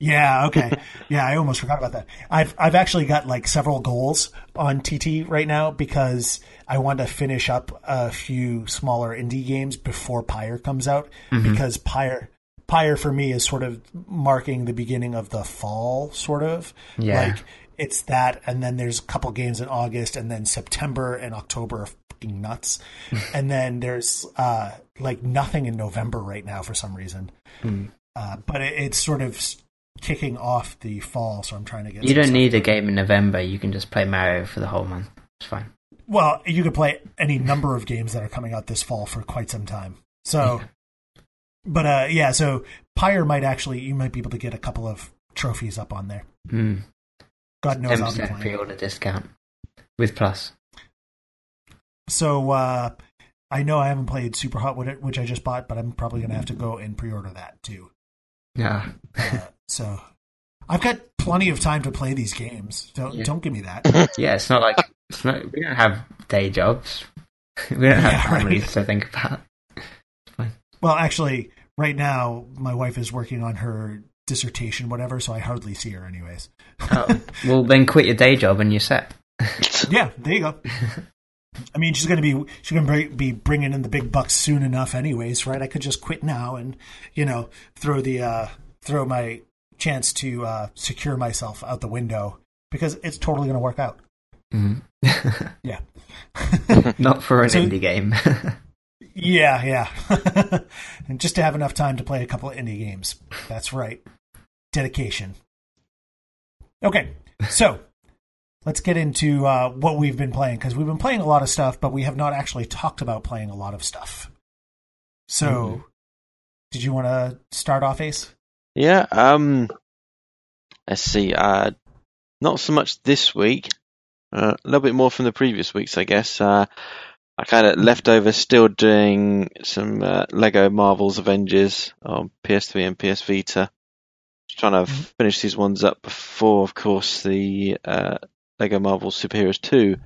Yeah, okay. yeah, I almost forgot about that. I've I've actually got like several goals on TT right now because I want to finish up a few smaller indie games before Pyre comes out Mhm. because Pyre Pyre for me is sort of marking the beginning of the fall sort of. Yeah. Like it's that and then there's a couple games in August and then September and October are fucking nuts. and then there's uh like nothing in November right now for some reason. Mm. Uh, but it, it's sort of kicking off the fall, so I'm trying to get. You don't need a game in November. You can just play Mario for the whole month. It's fine. Well, you could play any number of games that are coming out this fall for quite some time. So, but uh, yeah, so Pyre might actually you might be able to get a couple of trophies up on there. Mm. God knows I'll be playing. pre-order discount with plus. So uh, I know I haven't played Super Hot with it, which I just bought, but I'm probably gonna have to go and pre-order that too. Yeah. Uh, so I've got plenty of time to play these games. Don't Yeah. don't give me that. Yeah. It's not like it's not, we don't have day jobs. we don't have Yeah, right. to think about. Well, actually, right now my wife is working on her dissertation, whatever, so I hardly see her, anyways. Oh, well, then quit your day job and you're set. Yeah, there you go. I mean, she's going to be she's going to be bringing in the big bucks soon enough, anyways, right? I could just quit now and you know throw the uh, throw my chance to uh, secure myself out the window because it's totally going to work out. Mhm. Yeah, not for an So- indie game. yeah, yeah. and just to have enough time to play a couple of indie games. That's right. Dedication. Okay, so let's get into uh, what we've been playing because we've been playing a lot of stuff, but we have not actually talked about playing a lot of stuff. So, Mhm. did you want to start off, Ace? Yeah. Um. Let's see. Uh, not so much this week. Uh, a little bit more from the previous weeks, I guess. Uh, I kind of left over still doing some uh, Lego Marvel's Avengers on PS3 and PS Vita. Just trying to Mhm. finish these ones up before, of course, the uh, Lego Marvel Superheroes 2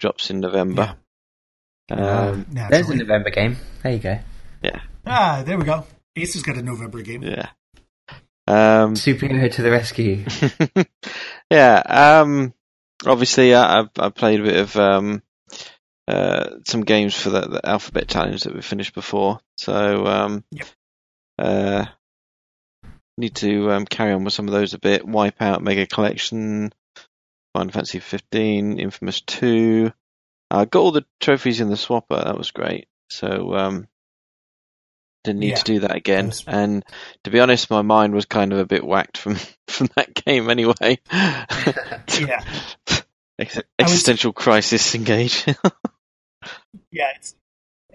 drops in November. Um, There's a November game. There you go. Yeah. Ah, there we go. Ace has got a November game. yeah. Um, Superhero to the rescue. yeah. Um, obviously, I, I've, played a bit of um, uh, some games for the, the alphabet challenge that we finished before. So, um, Yep. uh, need to um, carry on with some of those a bit. Wipeout, Mega Collection, Final Fantasy 15, Infamous 2. I got all the trophies in the swapper. That was great. So, um, didn't need Yeah. to do that again. Was- And to be honest, my mind was kind of a bit whacked from from that game anyway. Yeah, Ex- was- existential crisis engage. yeah. It's,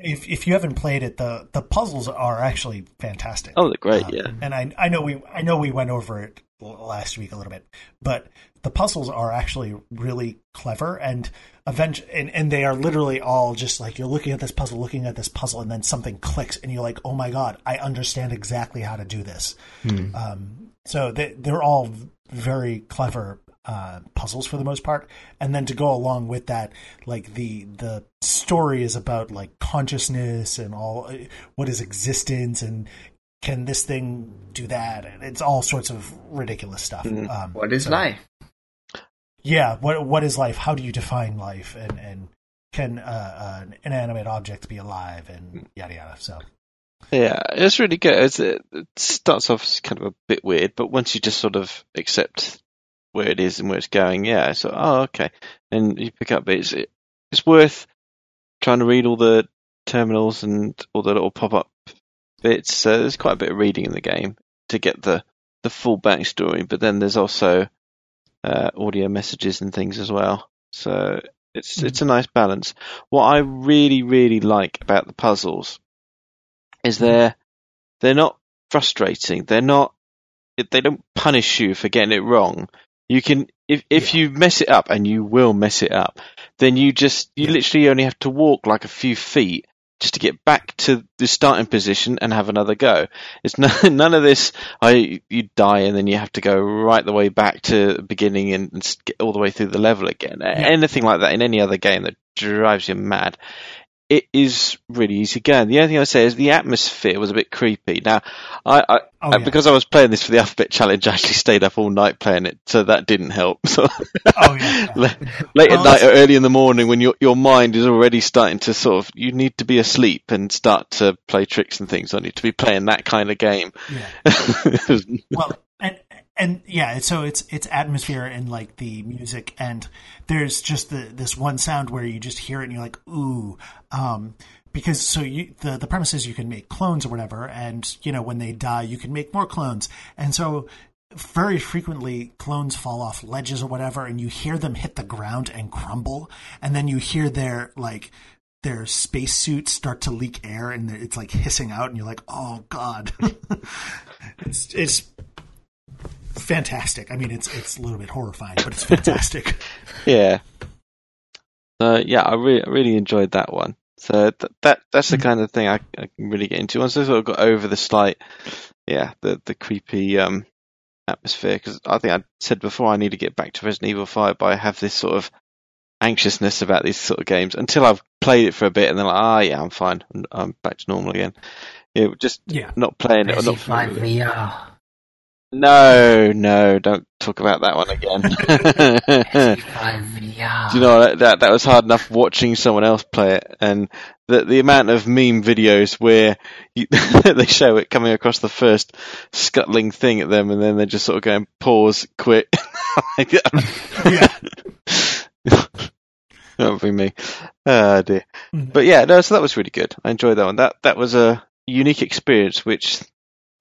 if if you haven't played it, the the puzzles are actually fantastic. oh, they're great. Um, yeah. and I I know we I know we went over it last week a little bit, but the puzzles are actually really clever and event and, and they are literally all just like you're looking at this puzzle, looking at this puzzle, and then something clicks, and you're like, oh my god, I understand exactly how to do this. Hmm. Um, so they, they're all very clever uh, puzzles for the most part, and then to go along with that, like the the story is about like consciousness and all what is existence and can this thing do that and it's all sorts of ridiculous stuff. Mhm. Um, What is so- life? Yeah, what what is life? How do you define life? And and can uh, uh, an inanimate object be alive? And yada yada. So Yeah, it's really good. It's, it starts off as kind of a bit weird, but once you just sort of accept where it is and where it's going, yeah, so oh okay, and you pick up bits. It, it's worth trying to read all the terminals and all the little pop up bits. So there's quite a bit of reading in the game to get the the full backstory, but then there's also uh, audio messages and things as well. So it's mm-hmm. it's a nice balance. What I really really like about the puzzles is mm-hmm. they're they're not frustrating. They're not they don't punish you for getting it wrong. You can if if yeah. you mess it up and you will mess it up, then you just you yeah. literally only have to walk like a few feet just to get back to the starting position and have another go. It's no, none of this. Oh, I you die and then you have to go right the way back to the beginning and, and get all the way through the level again. Yeah. Anything like that in any other game that drives you mad it is really easy going. The only thing I say is the atmosphere was a bit creepy. Now, I, I oh, yeah. because I was playing this for the alphabet challenge, I actually stayed up all night playing it, so that didn't help. So, oh, yeah. late at oh, night or early in the morning, when your your mind is already starting to sort of, you need to be asleep and start to play tricks and things. I need to be playing that kind of game. Yeah. well, and yeah, so it's it's atmosphere and like the music, and there's just the this one sound where you just hear it and you're like, ooh, um, because so you the the premise is you can make clones or whatever, and you know when they die, you can make more clones, and so very frequently clones fall off ledges or whatever, and you hear them hit the ground and crumble, and then you hear their like their spacesuits start to leak air and it's like hissing out and you're like oh god. It's it's fantastic. I mean, it's it's a little bit horrifying, but it's fantastic. yeah. Uh, yeah, I really really enjoyed that one. So th- that that's the mm-hmm. kind of thing I, I, can really get into. Once I sort of got over the slight, yeah, the the creepy um, atmosphere, because I think I said before I need to get back to Resident Evil Five, but I have this sort of anxiousness about these sort of games until I've played it for a bit, and then like, ah, yeah, I'm fine, I'm back to normal again. Yeah, just yeah. not playing it or not. VR. No, no, don't talk about that one again. Do you know that, that that was hard enough watching someone else play it, and the the amount of meme videos where you, they show it coming across the first scuttling thing at them, and then they're just sort of going pause, quit. that would be me. Oh dear. Mm-hmm. But yeah, no, so that was really good. I enjoyed that one. That that was a unique experience, which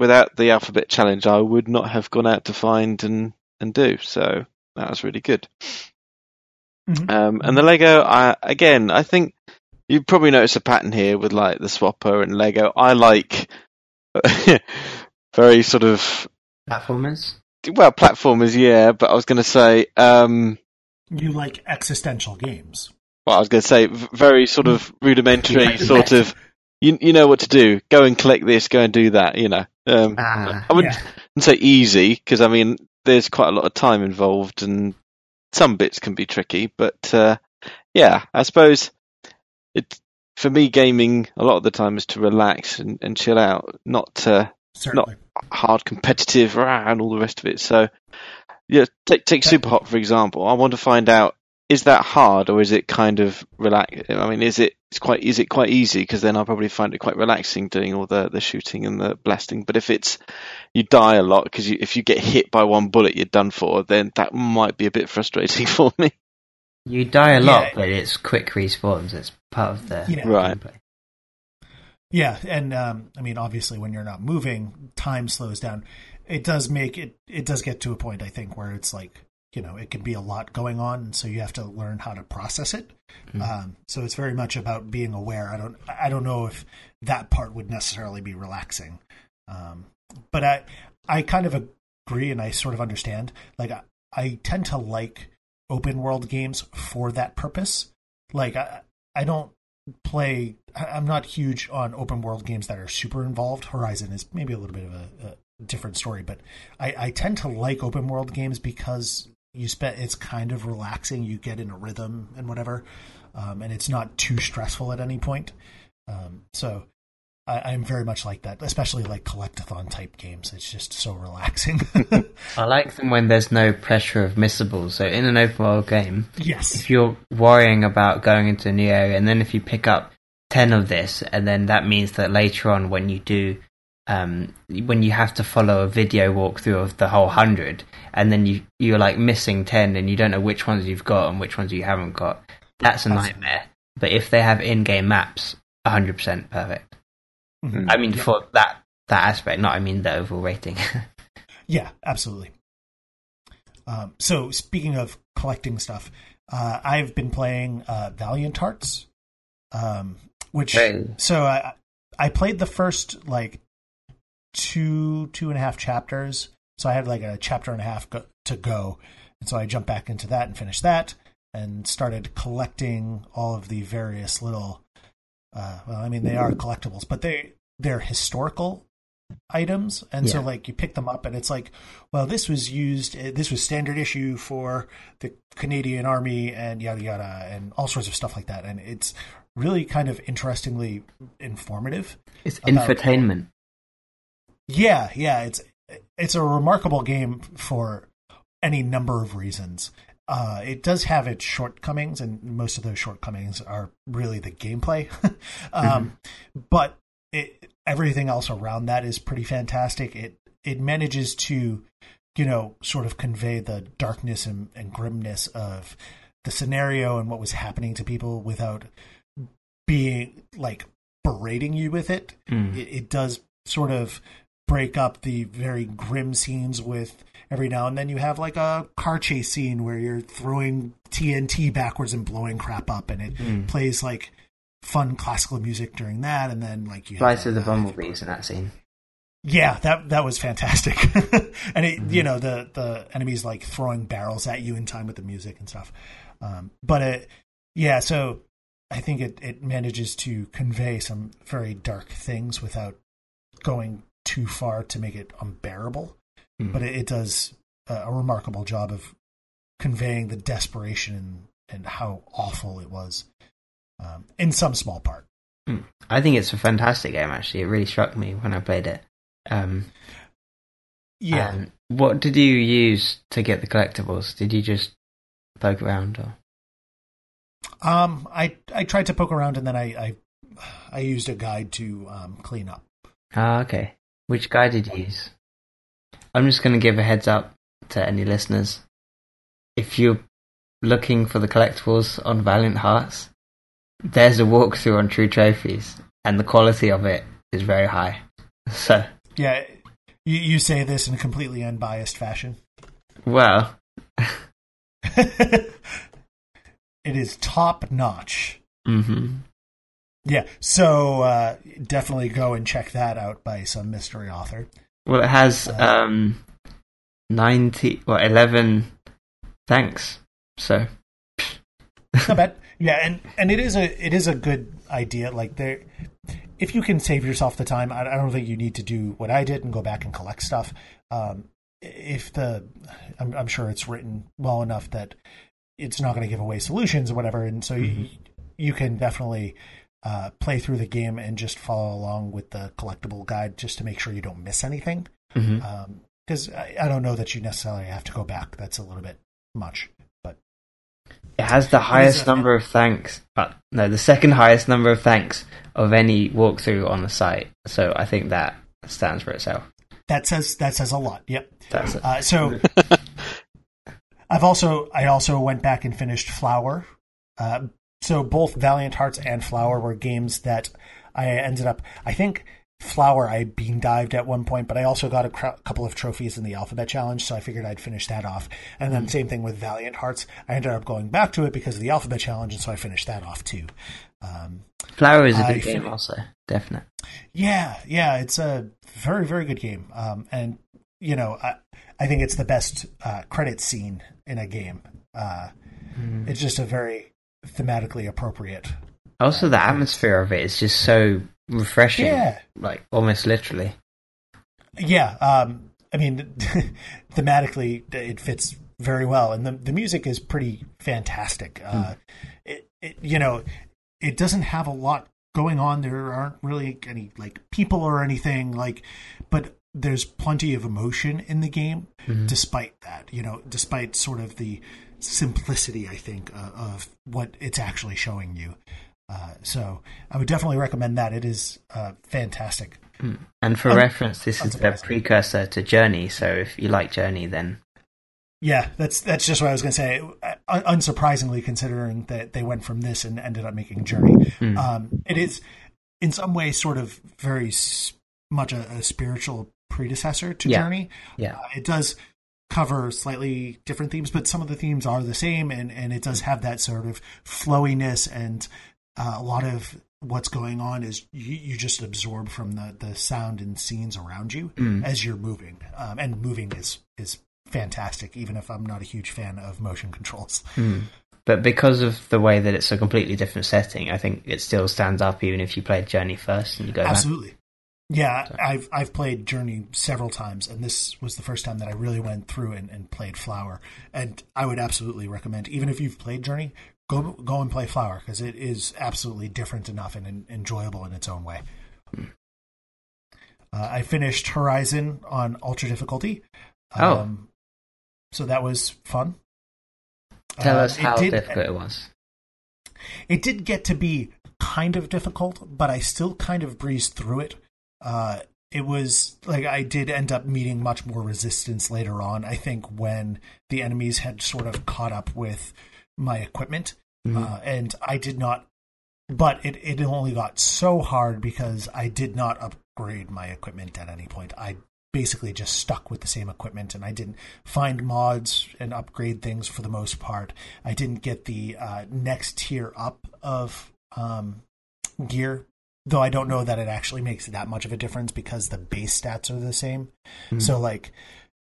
without the alphabet challenge, I would not have gone out to find and and do. So that was really good. Mm-hmm. Um, and the Lego, I, again, I think you probably notice a pattern here with like the Swapper and Lego. I like very sort of platformers. Well, platformers, yeah, but I was going to say um, you like existential games. Well, I was going to say very sort of rudimentary, sort of you you know what to do. Go and collect this. Go and do that. You know. Um, ah, I wouldn't yeah. say easy because I mean there's quite a lot of time involved and some bits can be tricky. But uh, yeah, I suppose it for me gaming a lot of the time is to relax and, and chill out, not uh, not hard competitive and all the rest of it. So yeah, take take Superhot for example. I want to find out is that hard or is it kind of relax? I mean, is it it's quite is it quite easy? Because then I'll probably find it quite relaxing doing all the the shooting and the blasting. But if it's you die a lot because if you get hit by one bullet, you're done for. Then that might be a bit frustrating for me. You die a lot, yeah. but it's quick respawns. It's part of the yeah. right. Gameplay. Yeah, and um, I mean, obviously, when you're not moving, time slows down. It does make it. It does get to a point, I think, where it's like you know it can be a lot going on and so you have to learn how to process it. Mm-hmm. um, so it's very much about being aware. I don't i don't know if that part would necessarily be relaxing. Um, but i i kind of agree and i sort of understand. Like I, I tend to like open world games for that purpose. Like i i don't play i'm not huge on open world games that are super involved. Horizon is maybe a little bit of a, a different story, but I, I, tend to like open world games because you spend it's kind of relaxing you get in a rhythm and whatever um, and it's not too stressful at any point. Um, so I, am very much like that especially like collectathon type games. It's just so relaxing. I like them when there's no pressure of missables. So in an open world game yes. if you're worrying about going into a new area and then if you pick up ten of this, and then that means that later on, when you do, um, when you have to follow a video walkthrough of the whole hundred, and then you you're like missing ten, and you don't know which ones you've got and which ones you haven't got. That's a nightmare. But if they have in-game maps, hundred percent perfect. Mhm. I mean, Yeah. for that that aspect, not I mean the overall rating. Yeah, absolutely. Um, so speaking of collecting stuff, uh, I've been playing uh, Valiant Hearts, um, which Hey. so I I played the first like two two and a half chapters. So I had like a chapter and a half go- to go, and so I jumped back into that and finished that, and started collecting all of the various little. Uh, well, I mean, they are collectibles, but they they're historical items, and so like you pick them up, and it's like, well, this was used, uh, this was standard issue for the Canadian Army, and yada yada, and all sorts of stuff like that, and it's really kind of interestingly informative. it's infotainment. Yeah, yeah, it's it's a remarkable game for any number of reasons. Uh, it does have its shortcomings, and most of those shortcomings are really the gameplay. um, But it, everything else around that is pretty fantastic. It it manages to, you know, sort of convey the darkness and, and grimness of the scenario and what was happening to people without being like berating you with it Mm. it, it does sort of break up the very grim scenes with every now and then you have like a car chase scene where you're throwing TNT backwards and blowing crap up and it Mm. plays like fun classical music during that and then like you Flies have to the bumblebees in that scene. yeah that that was fantastic and it you know the the enemies like throwing barrels at you in time with the music and stuff um but it yeah so i think it it manages to convey some very dark things without going too far to make it unbearable Mm. but it, it does a, a remarkable job of conveying the desperation and, and how awful it was um, in some small part I think it's a fantastic game. Actually, it really struck me when I played it. Um, yeah and what did you use to get the collectibles? Did you just poke around, or Um, I I tried to poke around and then I I, I used a guide to um, clean up. ah, okay. Which guy did you use? I'm just going to give a heads up to any listeners. If you're looking for the collectibles on Valiant Hearts, there's a walkthrough on True Trophies, and the quality of it is very high. So, Yeah, you you say this in a completely unbiased fashion. well, it is top notch. hmm Yeah, so uh, definitely go and check that out by some mystery author. well, it has Uh, um ninety, well, eleven thanks. So, Not bad. Yeah, and and it is a it is a good idea. Like there, if you can save yourself the time, I, I don't think you need to do what I did and go back and collect stuff. Um, if the, I'm, I'm sure it's written well enough that it's not going to give away solutions or whatever, and so you, you can definitely uh, play through the game and just follow along with the collectible guide just to make sure you don't miss anything. Because I, I don't know that you necessarily have to go back. That's a little bit much. But It has the highest a- number of thanks. Uh, no, the second highest number of thanks of any walkthrough on the site. So I think that stands for itself. that says that says a lot. Yep. That's it. Uh, so I've also I also went back and finished Flower. Uh, so both Valiant Hearts and Flower were games that I ended up. I think Flower I bean dived at one point, but I also got a cr- couple of trophies in the Alphabet Challenge, so I figured I'd finish that off. And then same thing with Valiant Hearts. I ended up going back to it because of the Alphabet Challenge, and so I finished that off too. Um, Flower is a good game, fin- also. Definite. yeah, yeah, it's a very, very good game. Um, and you know, I, I think it's the best uh, credit scene in a game. Uh, It's just a very thematically appropriate. Also, the atmosphere of it is just so refreshing. Yeah, Like, almost literally. yeah. Um, I mean, thematically, it fits very well, and the the music is pretty fantastic. Uh, it, it, you know, it doesn't have a lot going on. There aren't really any like people or anything like, but there's plenty of emotion in the game. Despite that, you know, despite sort of the simplicity, I think, uh, of what it's actually showing you. Uh, so I would definitely recommend that. It is uh, fantastic. And for Um, reference, this is the precursor to Journey. So if you like Journey, then Yeah, that's that's just what I was going to say. Unsurprisingly, considering that they went from this and ended up making Journey, Hmm. um, it is in some ways sort of very much a, a spiritual predecessor to Yeah. Journey. yeah, Uh, it does cover slightly different themes, but some of the themes are the same, and and it does have that sort of flowiness and uh, a lot of what's going on is you, you just absorb from the the sound and scenes around you Mm. as you're moving, um, and moving is is fantastic. Even if I'm not a huge fan of motion controls. Mm. But because of the way that it's a completely different setting, I think it still stands up even if you played Journey first and you go back. Yeah, I've I've played Journey several times, and this was the first time that I really went through and, and played Flower. And I would absolutely recommend, even if you've played Journey, go go and play Flower because it is absolutely different enough and, en- enjoyable in its own way. Uh, I finished Horizon on ultra difficulty. Oh. so that was fun. Tell Uh, us it how did- difficult it was. it did get to be kind of difficult, but I still kind of breezed through it. Uh, it was like I did end up meeting much more resistance later on. I think when the enemies had sort of caught up with my equipment, uh, and I did not. But it it only got so hard because I did not upgrade my equipment at any point. I basically just stuck with the same equipment and I didn't find mods and upgrade things for the most part. I didn't get the uh, next tier up of um, gear, though I don't know that it actually makes that much of a difference because the base stats are the same. So like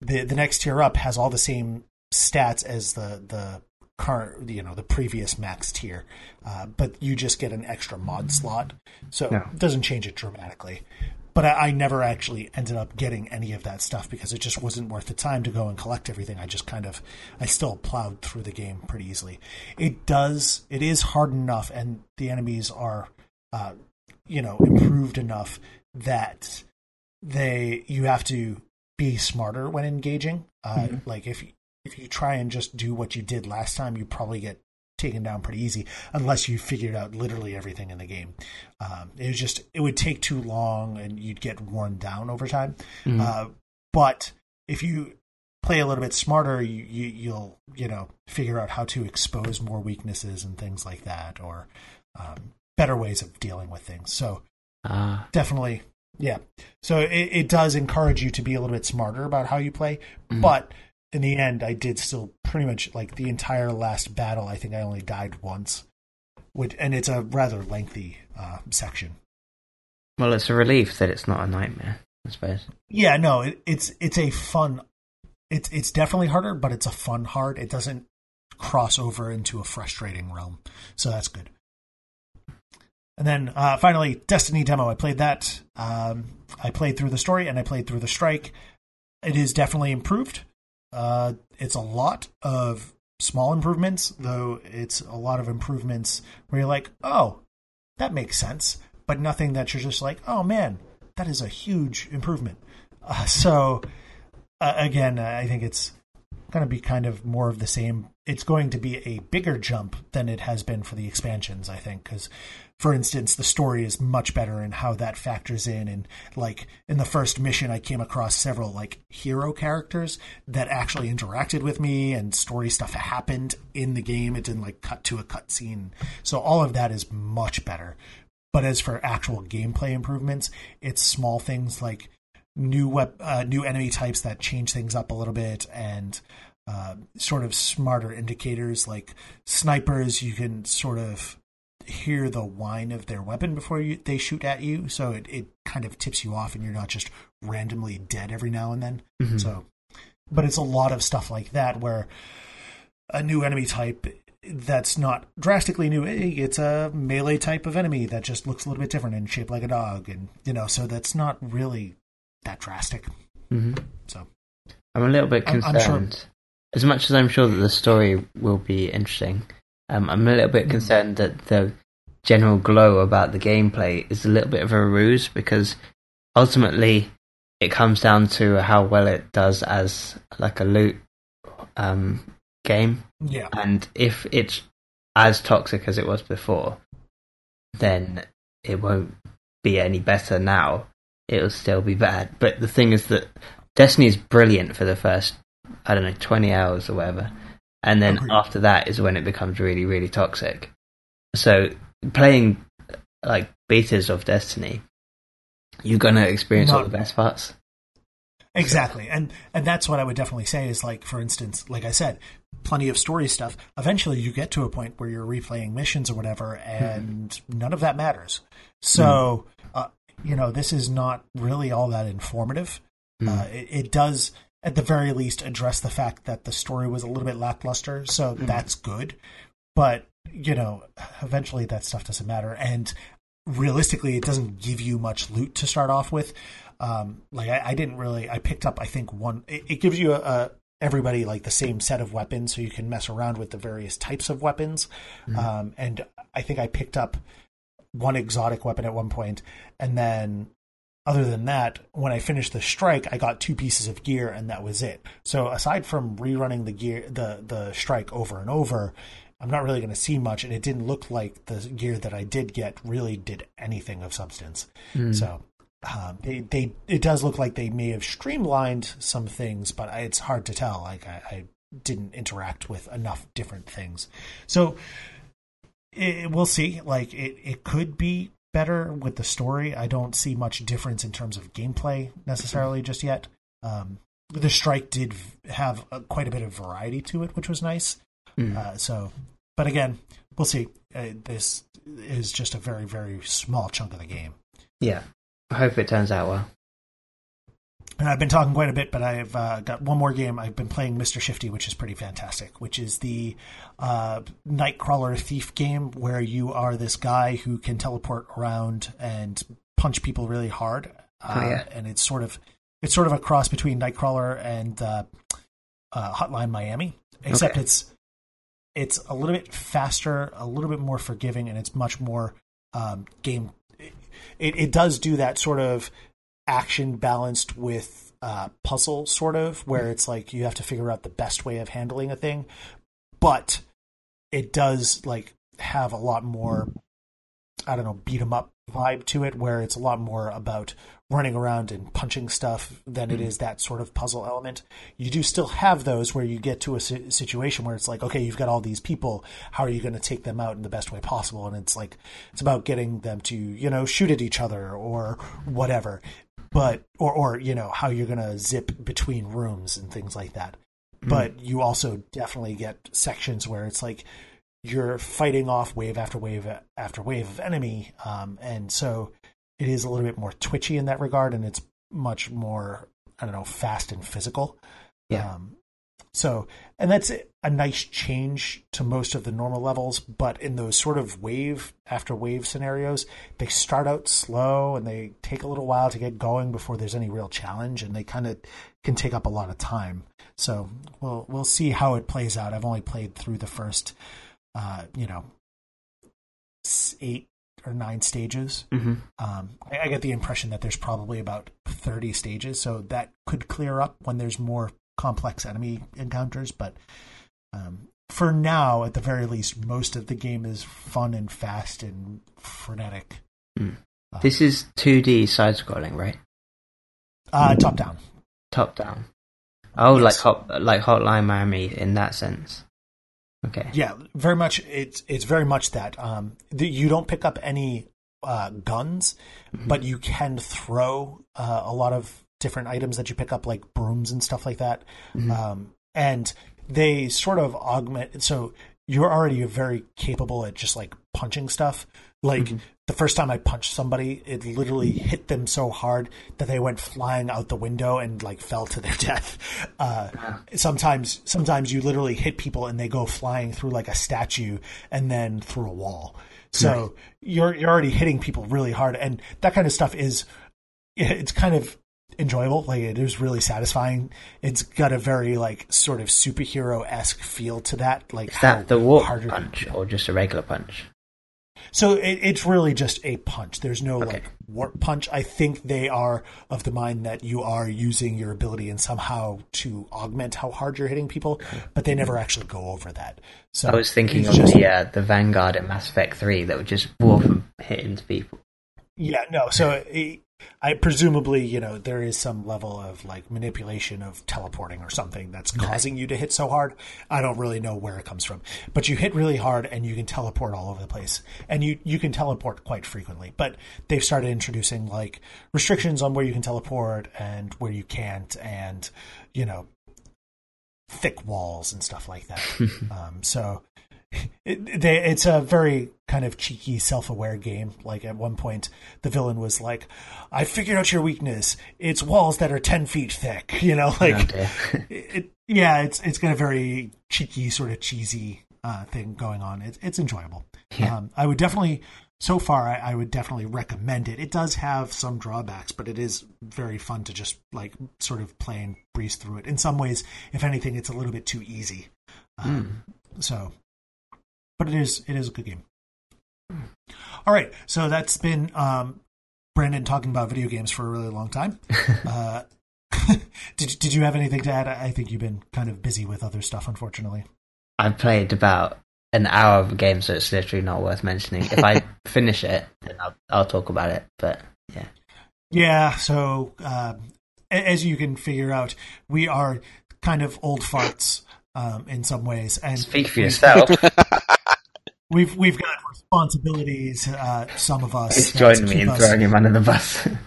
the the next tier up has all the same stats as the the current you know the previous max tier, uh, but you just get an extra mod slot, so it doesn't change it dramatically. But I, I never actually ended up getting any of that stuff because it just wasn't worth the time to go and collect everything. I just kind of, I still plowed through the game pretty easily. It does, it is hard enough, and the enemies are, uh, you know, improved enough that they you have to be smarter when engaging. Uh, Like if if you try and just do what you did last time, you probably get taken down pretty easy unless you figured out literally everything in the game. Um, it was just it would take too long and you'd get worn down over time. Uh, but if you play a little bit smarter, you, you you'll you know figure out how to expose more weaknesses and things like that, or um, better ways of dealing with things. So Ah, definitely yeah. So it, it does encourage you to be a little bit smarter about how you play but in the end i did still pretty much like the entire last battle i think i only died once which, and it's a rather lengthy uh, section. Well, it's a relief that it's not a nightmare, I suppose. yeah no it, it's it's a fun it's it's definitely harder but it's a fun hard it doesn't cross over into a frustrating realm. So that's good and then uh, finally destiny demo. I played that um, i played through the story and i played through the strike. It is definitely improved. Uh, it's a lot of small improvements though it's a lot of improvements where you're like oh that makes sense but nothing that you're just like oh man that is a huge improvement. Uh, so uh, again, I think it's going to be kind of more of the same. It's going to be a bigger jump than it has been for the expansions, I think, because, for instance, the story is much better and how that factors in. And like in the first mission, I came across several like hero characters that actually interacted with me, and story stuff happened in the game. It didn't like cut to a cutscene, so all of that is much better. But as for actual gameplay improvements, it's small things like new wep- uh, new enemy types that change things up a little bit and uh, sort of smarter indicators like snipers you can sort of hear the whine of their weapon before you, they shoot at you so it, it kind of tips you off and you're not just randomly dead every now and then. So but it's a lot of stuff like that where a new enemy type that's not drastically new eh, it's a melee type of enemy that just looks a little bit different and shaped like a dog and you know so that's not really that drastic. Hmm so I'm a little bit concerned. sure- As much as I'm sure that the story will be interesting, um, I'm a little bit concerned that the general glow about the gameplay is a little bit of a ruse because ultimately it comes down to how well it does as like a loot um, game, yeah and if it's as toxic as it was before, then it won't be any better now. It'll still be bad. But the thing is that Destiny is brilliant for the first, I don't know, 20 hours or whatever. And then Agreed. after that is when it becomes really, really toxic. So playing like betas of Destiny, you're going to experience all the best parts. Exactly. And and that's what I would definitely say is like for instance, like I said, plenty of story stuff. Eventually you get to a point where you're replaying missions or whatever and none of that matters. So, uh, you know, this is not really all that informative. Uh, it, it does at the very least address the fact that the story was a little bit lackluster, so that's good. But, you know, eventually that stuff doesn't matter and realistically it doesn't give you much loot to start off with. Um like i, I didn't really i picked up i think one it, it gives you a, a everybody like the same set of weapons so you can mess around with the various types of weapons. Um and i think i picked up one exotic weapon at one point and then other than that when i finished the strike i got two pieces of gear and that was it so aside from rerunning the gear the the strike over and over i'm not really going to see much and it didn't look like the gear that i did get really did anything of substance so um, they, they it does look like they may have streamlined some things, but I, it's hard to tell. Like I, I didn't interact with enough different things, so it, we'll see. Like it, it could be better with the story. I don't see much difference in terms of gameplay necessarily just yet. Um, the strike did have a, quite a bit of variety to it, which was nice. Uh, so, but again, we'll see. Uh, this is just a very very small chunk of the game. Yeah. I hope it turns out well. And I've been talking quite a bit, but I've uh, got one more game. I've been playing Mr. Shifty, which is pretty fantastic, which is the uh, Nightcrawler Thief game where you are this guy who can teleport around and punch people really hard. Uh, Oh, yeah. And it's sort of it's sort of a cross between Nightcrawler and uh, uh, Hotline Miami, except Okay. it's it's a little bit faster, a little bit more forgiving, and it's much more um, game. It, it does do that sort of action balanced with uh, puzzle, sort of, where it's like you have to figure out the best way of handling a thing, but it does like have a lot more. I don't know, beat 'em up vibe to it, where it's a lot more about running around and punching stuff than it is that sort of puzzle element. You do still have those where you get to a situation where it's like, okay, you've got all these people. How are you going to take them out in the best way possible? And it's like, it's about getting them to, you know, shoot at each other or whatever. But, or, or, you know, how you're going to zip between rooms and things like that. But you also definitely get sections where it's like, you're fighting off wave after wave after wave of enemy, um, and so it is a little bit more twitchy in that regard, and it's much more I don't know fast and physical. Yeah. Um, so, and that's a nice change to most of the normal levels, but in those sort of wave after wave scenarios, they start out slow and they take a little while to get going before there's any real challenge, and they kind of can take up a lot of time. So we'll we'll see how it plays out. I've only played through the first, uh, you know, eight or nine stages. hmm Um, I, I get the impression that there's probably about 30 stages, so that could clear up when there's more complex enemy encounters. But um, for now, at the very least, most of the game is fun and fast and frenetic. This is 2D side scrolling, right? Uh, top down. Top down. Oh, like hot, like Hotline Miami in that sense. Okay. Yeah, very much. It's it's very much that. Um, the, you don't pick up any uh, guns, but you can throw uh, a lot of different items that you pick up, like brooms and stuff like that. Um, and they sort of augment. So you're already very capable at just like punching stuff. Like the first time I punched somebody, it literally hit them so hard that they went flying out the window and like fell to their death. Uh, sometimes, sometimes you literally hit people and they go flying through like a statue and then through a wall. So you're you're already hitting people really hard, and that kind of stuff is it's kind of enjoyable. Like it is really satisfying. It's got a very like sort of superhero esque feel to that. Like Is that the warp harder- punch or just a regular punch? So it, it's really just a punch. There's no Okay. like warp punch. I think they are of the mind that you are using your ability and somehow to augment how hard you're hitting people, but they never actually go over that. So I was thinking of just- the uh, the Vanguard in Mass Effect Three that would just warp and hit into people. Yeah, no. So it, I presumably, you know, there is some level of like manipulation of teleporting or something that's causing you to hit so hard. I don't really know where it comes from, but you hit really hard and you can teleport all over the place, and you you can teleport quite frequently. But they've started introducing like restrictions on where you can teleport and where you can't, and you know, thick walls and stuff like that. um, so it, they, it's a very kind of cheeky, self-aware game. Like at one point, the villain was like, "I figured out your weakness. It's walls that are ten feet thick." You know, like it, yeah, it's it's got a very cheeky, sort of cheesy uh, thing going on. It's it's enjoyable. Yeah. Um, I would definitely. So far, I, I would definitely recommend it. It does have some drawbacks, but it is very fun to just like sort of play and breeze through it. In some ways, if anything, it's a little bit too easy. Um, So, but it is it is a good game. All right, so that's been um, Brandon talking about video games for a really long time. uh, did did you have anything to add? I think you've been kind of busy with other stuff, unfortunately. I've played about an hour of a game, so it's literally not worth mentioning. If I finish it, then I'll, I'll talk about it. But yeah, Yeah, so a- as you can figure out, we are kind of old farts um, in some ways, and speak for yourself. We've we've got responsibilities. Uh, some of us It's joining me in us- throwing him under the bus.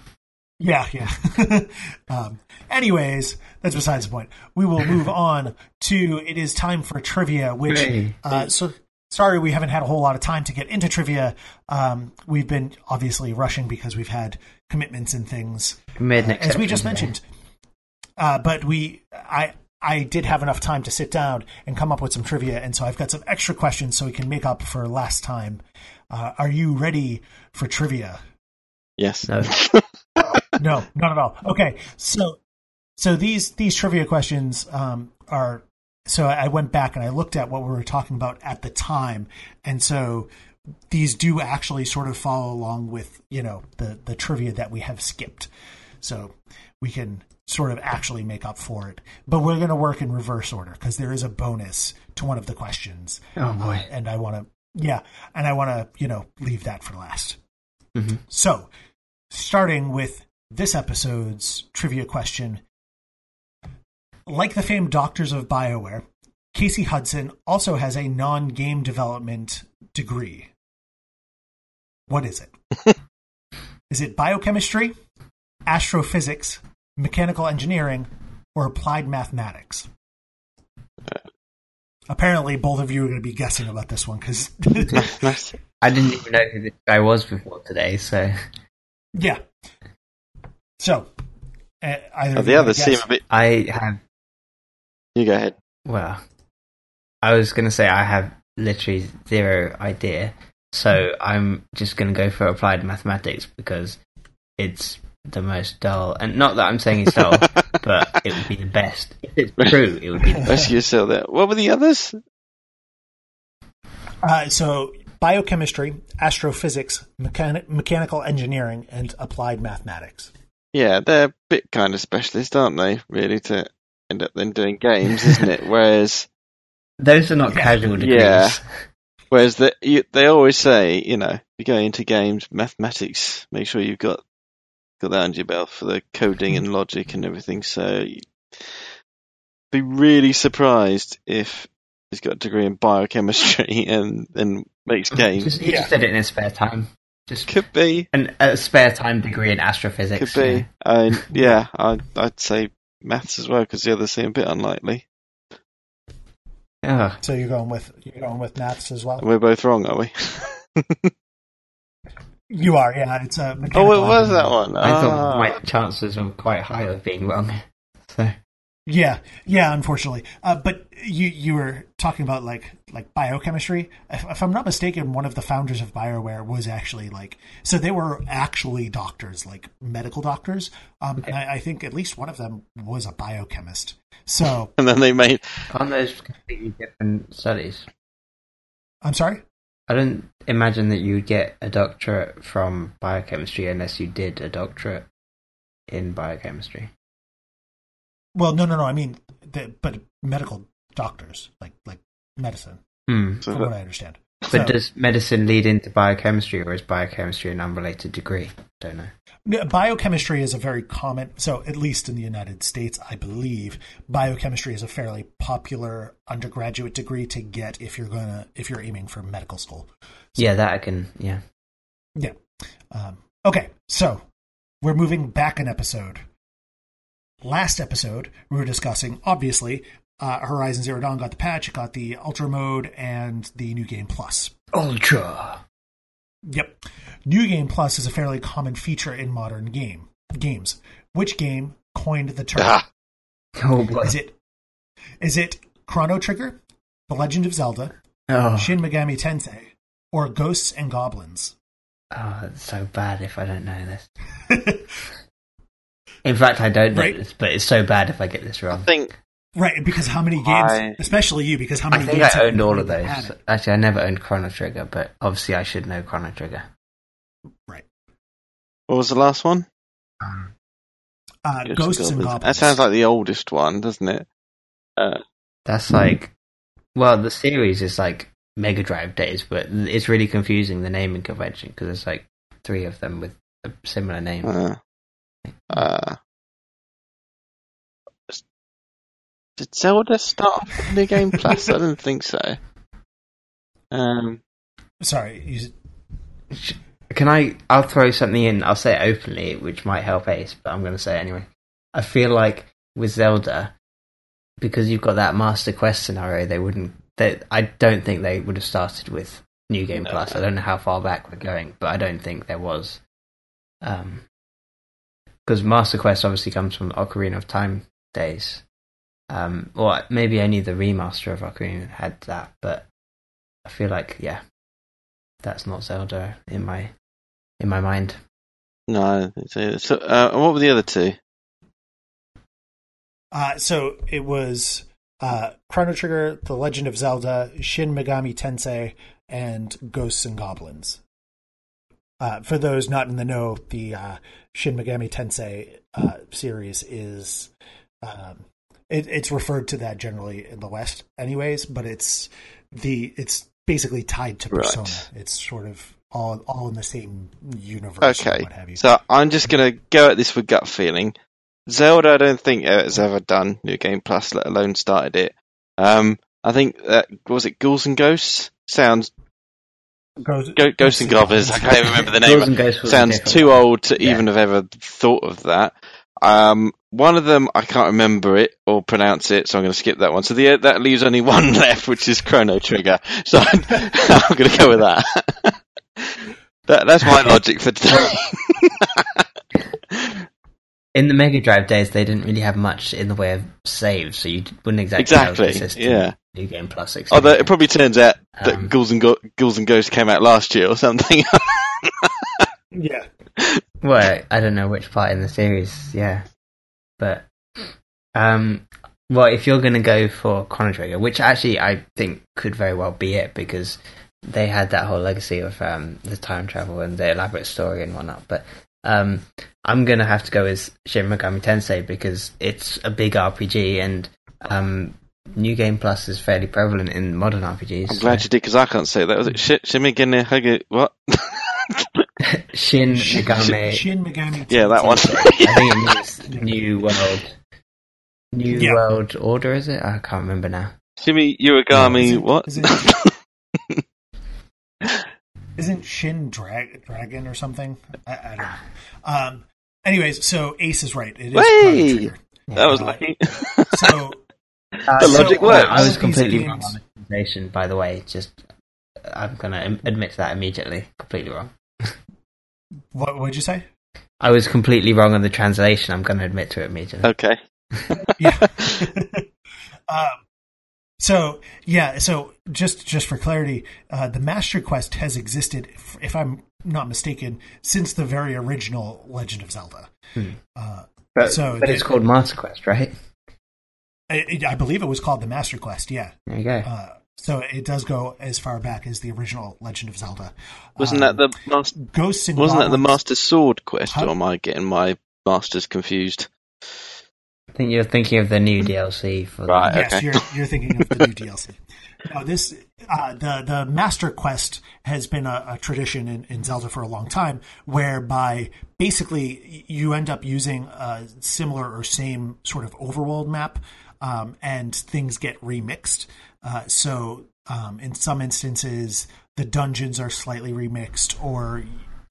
Yeah, yeah. um, anyways, that's besides the point. We will move on to it is time for trivia, which Hooray. uh, so sorry we haven't had a whole lot of time to get into trivia. Um, we've been obviously rushing because we've had commitments and things uh, as we just mentioned. Uh, but we, I, I did have enough time to sit down and come up with some trivia, and so I've got some extra questions so we can make up for last time. Uh, are you ready for trivia? Yes. No. no, not at all. Okay, so so these these trivia questions um, are. So I went back and I looked at what we were talking about at the time, and so these do actually sort of follow along with you know the the trivia that we have skipped. So we can sort of actually make up for it, but we're going to work in reverse order because there is a bonus to one of the questions, Oh boy. and I want to yeah, and I want to you know leave that for last. Mhm. So, starting with this episode's trivia question. Like the famed doctors of BioWare, Casey Hudson also has a non game development degree. What is it? is it biochemistry, astrophysics, mechanical engineering, or applied mathematics? Apparently, both of you are going to be guessing about this one because, I didn't even know who this guy was before today, so yeah. So, uh, either Oh, the you others seem a bit. I have. You go ahead. Well, I was going to say I have literally zero idea, so I'm just going to go for applied mathematics because it's the most dull. And not that I'm saying it's dull, but it would be the best. If it's true, it would be the best. Rescue yourself there. What were the others? Uh, so, biochemistry, astrophysics, mechani- mechanical engineering, and applied mathematics. Yeah, they're a bit kind of specialist, aren't they? Really, to end up then doing games, isn't it? Whereas, Those are not casual degrees. Yeah. whereas the, you, they always say, you know, you go into games, mathematics, make sure you've got got that under your belt for the coding hmm. and logic and everything. So, be really surprised if he's got a degree in biochemistry and then makes games. Just, he Yeah. just did it in his spare time. Just Could be. an, a spare time degree in astrophysics. Could be. yeah. I, yeah, I'd, I'd say maths as well because the others seem a bit unlikely. Oh, So you're going with you're going with maths as well. We're both wrong, are we? You are, yeah. It's a oh, it what was that engineering. one? I thought Ah. my chances were quite high of being wrong. So Yeah, yeah. Unfortunately, uh, but you you were talking about like like biochemistry. If, if I'm not mistaken, one of the founders of Bioware was actually like so they were actually doctors, like medical doctors. Um, and I, I think at least one of them was a biochemist. So And then they made aren't those completely different studies? I'm sorry. I don't imagine that you would get a doctorate from biochemistry unless you did a doctorate in biochemistry. Well, no, no, no. I mean, the, but medical doctors, like like medicine, Hmm. So from that- what I understand. But So- does medicine lead into biochemistry, or is biochemistry an unrelated degree? Don't know. Biochemistry is a very common, so at least in the United States, I believe, biochemistry is a fairly popular undergraduate degree to get if you're gonna if you're aiming for medical school. Yeah, that I can. Yeah. Yeah. Um, okay, so we're moving back an episode. Last episode, we were discussing obviously uh, Horizon Zero Dawn got the patch, it got the Ultra mode, and the New Game Plus. Ultra. Yep. New Game Plus is a fairly common feature in modern game games. Which game coined the term? Ah, Oh boy. Is it is it Chrono Trigger, The Legend of Zelda, Oh, Shin Megami Tensei, or Ghosts and Goblins? oh, it's so bad if I don't know this. In fact, I don't know Right. this, but it's so bad if I get this I wrong. think right, because how many games, I- especially you, because how I many think games I have owned you all of those. had? Actually, I never owned Chrono Trigger, but obviously I should know Chrono Trigger. Right. What was the last one? Uh, Ghosts and Ghosts and Goblins. Goblins. That sounds like the oldest one, doesn't it? Uh, That's like, well, the series is like Mega Drive days, but it's really confusing the naming convention because there's like three of them with a similar name. uh, uh, did Zelda start off with New Game Plus? I don't think so. Um, Sorry, you, Can I? I'll throw something in. I'll say it openly, which might help Ace, but I'm going to say it anyway. I feel like with Zelda, because you've got that Master Quest scenario, they wouldn't. They, I don't think they would have started with New Game No. Plus. I don't know how far back we're going, but I don't think there was. Um, because Master Quest obviously comes from Ocarina of Time days. Um, or maybe only the remaster of Ocarina had that, but I feel like yeah, that's not Zelda in my in my mind. no, I don't think so. so uh, what were the other two? Uh, so it was uh, Chrono Trigger, The Legend of Zelda, Shin Megami Tensei, and Ghosts and Goblins. Uh, for those not in the know, the uh, Shin Megami Tensei uh, series is um, it, it's referred to that generally in the West, anyways. But it's the it's basically tied to Right. Persona. It's sort of all all in the same universe. Okay, what have you? so I'm just going to go at this with gut feeling. Zelda, I don't think has ever done New Game Plus, let alone started it. Um, I think that was it. Ghouls and Ghosts sounds Ghosts, Go, Ghosts and Goblins. I can't even remember the name. Ghouls and Ghosts Sounds too old to Yeah. even have ever thought of that. Um, one of them I can't remember it or pronounce it, so I'm going to skip that one. So the, that leaves only one left, which is Chrono Trigger. So I'm, I'm going to go with that. that that's my logic for today. In the Mega Drive days, they didn't really have much in the way of saves, so you wouldn't exactly, know Exactly, the system. yeah. New Game Plus. etc. Although it probably turns out that Um, Ghouls and Go- Ghouls and Ghosts came out last year or something. yeah. Well, I don't know which part in the series, yeah. But, um, well, if you're going to go for Chrono Trigger, which actually I think could very well be it, because they had that whole legacy of um, the time travel and the elaborate story and whatnot. But um, I'm going to have to go with Shin Megami Tensei because it's a big RPG and um, New Game Plus is fairly prevalent in modern RPGs. I'm glad you did because I can't say that. Was it Sh- Shimigane Hage- What? Shin Shin, Megami. Shin Megami. yeah, that one. I think it means New World. New Yeah. World Order, is it? I can't remember now. Shimi Is Uragami. what? is it- Isn't Shin Drag- Dragon or something? I, I don't know. Um, anyways, so Ace is right. It is Chrono Hey! That was Uh, lucky. So The logic all- works. I was completely wrong games- on the by the way. Just, I'm going to admit that immediately. Completely wrong. What would you say? I was completely wrong on the translation. I'm going to admit to it immediately. okay. Yeah. um, so yeah. So just just for clarity, uh, the Master Quest has existed, if, if I'm not mistaken, since the very original Legend of Zelda. Hmm. Uh, But, so but the- it's called Master Quest, right? I, I believe it was called the Master Quest. Yeah. There you go. Uh, So it does go as far back as the original Legend of Zelda. Wasn't Um, that the master, Ghosts and wasn't that the Goblins- Master's Sword quest, Huh? or am I getting my masters confused? I think you're thinking of the new DLC for Right. the, Yes, okay. you're you're thinking of the new DLC. No, this uh, the the Master Quest has been a, a tradition in, in Zelda for a long time, whereby basically you end up using a similar or same sort of overworld map, um, and things get remixed. Uh, so um, in some instances, the dungeons are slightly remixed, or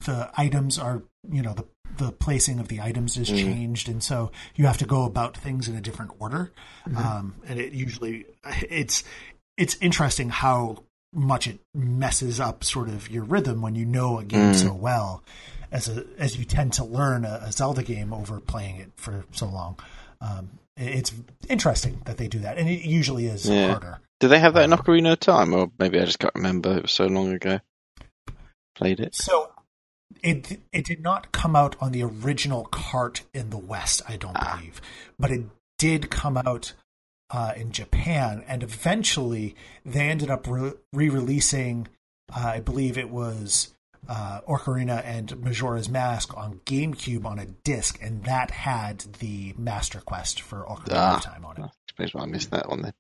the items are you know the the placing of the items is changed, and so you have to go about things in a different order. Um, and it usually it's it's interesting how much it messes up sort of your rhythm when you know a game so well as a as you tend to learn a, a Zelda game over playing it for so long. Um, it- it's interesting that they do that, and it usually is Yeah. harder. Do they have that in Ocarina of Time, or maybe I just can't remember? It was so long ago. Played it. So it it did not come out on the original cart in the West, I don't believe, but it did come out uh, in Japan, and eventually they ended up re releasing. Uh, I believe it was uh, Ocarina and Majora's Mask on GameCube on a disc, and that had the Master Quest for Ocarina Ah. of Time on it. I suppose I missed that one then.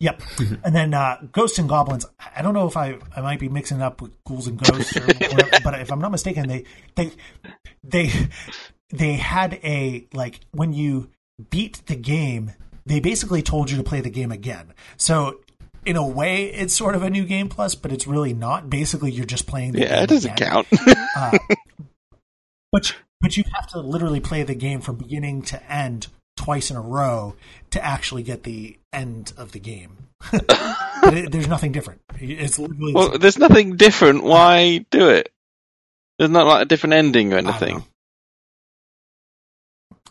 Yep. and then uh, Ghosts and Goblins. I don't know if I I might be mixing it up with Ghouls and Ghosts, or whatever, but if I'm not mistaken, they they they they had a like when you beat the game, they basically told you to play the game again. So in a way, it's sort of a new game plus, but it's really not. Basically, you're just playing. The Yeah, it doesn't again. count. Uh, but but you have to literally play the game from beginning to end twice in a row to actually get the end of the game. It, there's nothing different. It's literally well, there's nothing different. Why do it? There's not like a different ending or anything.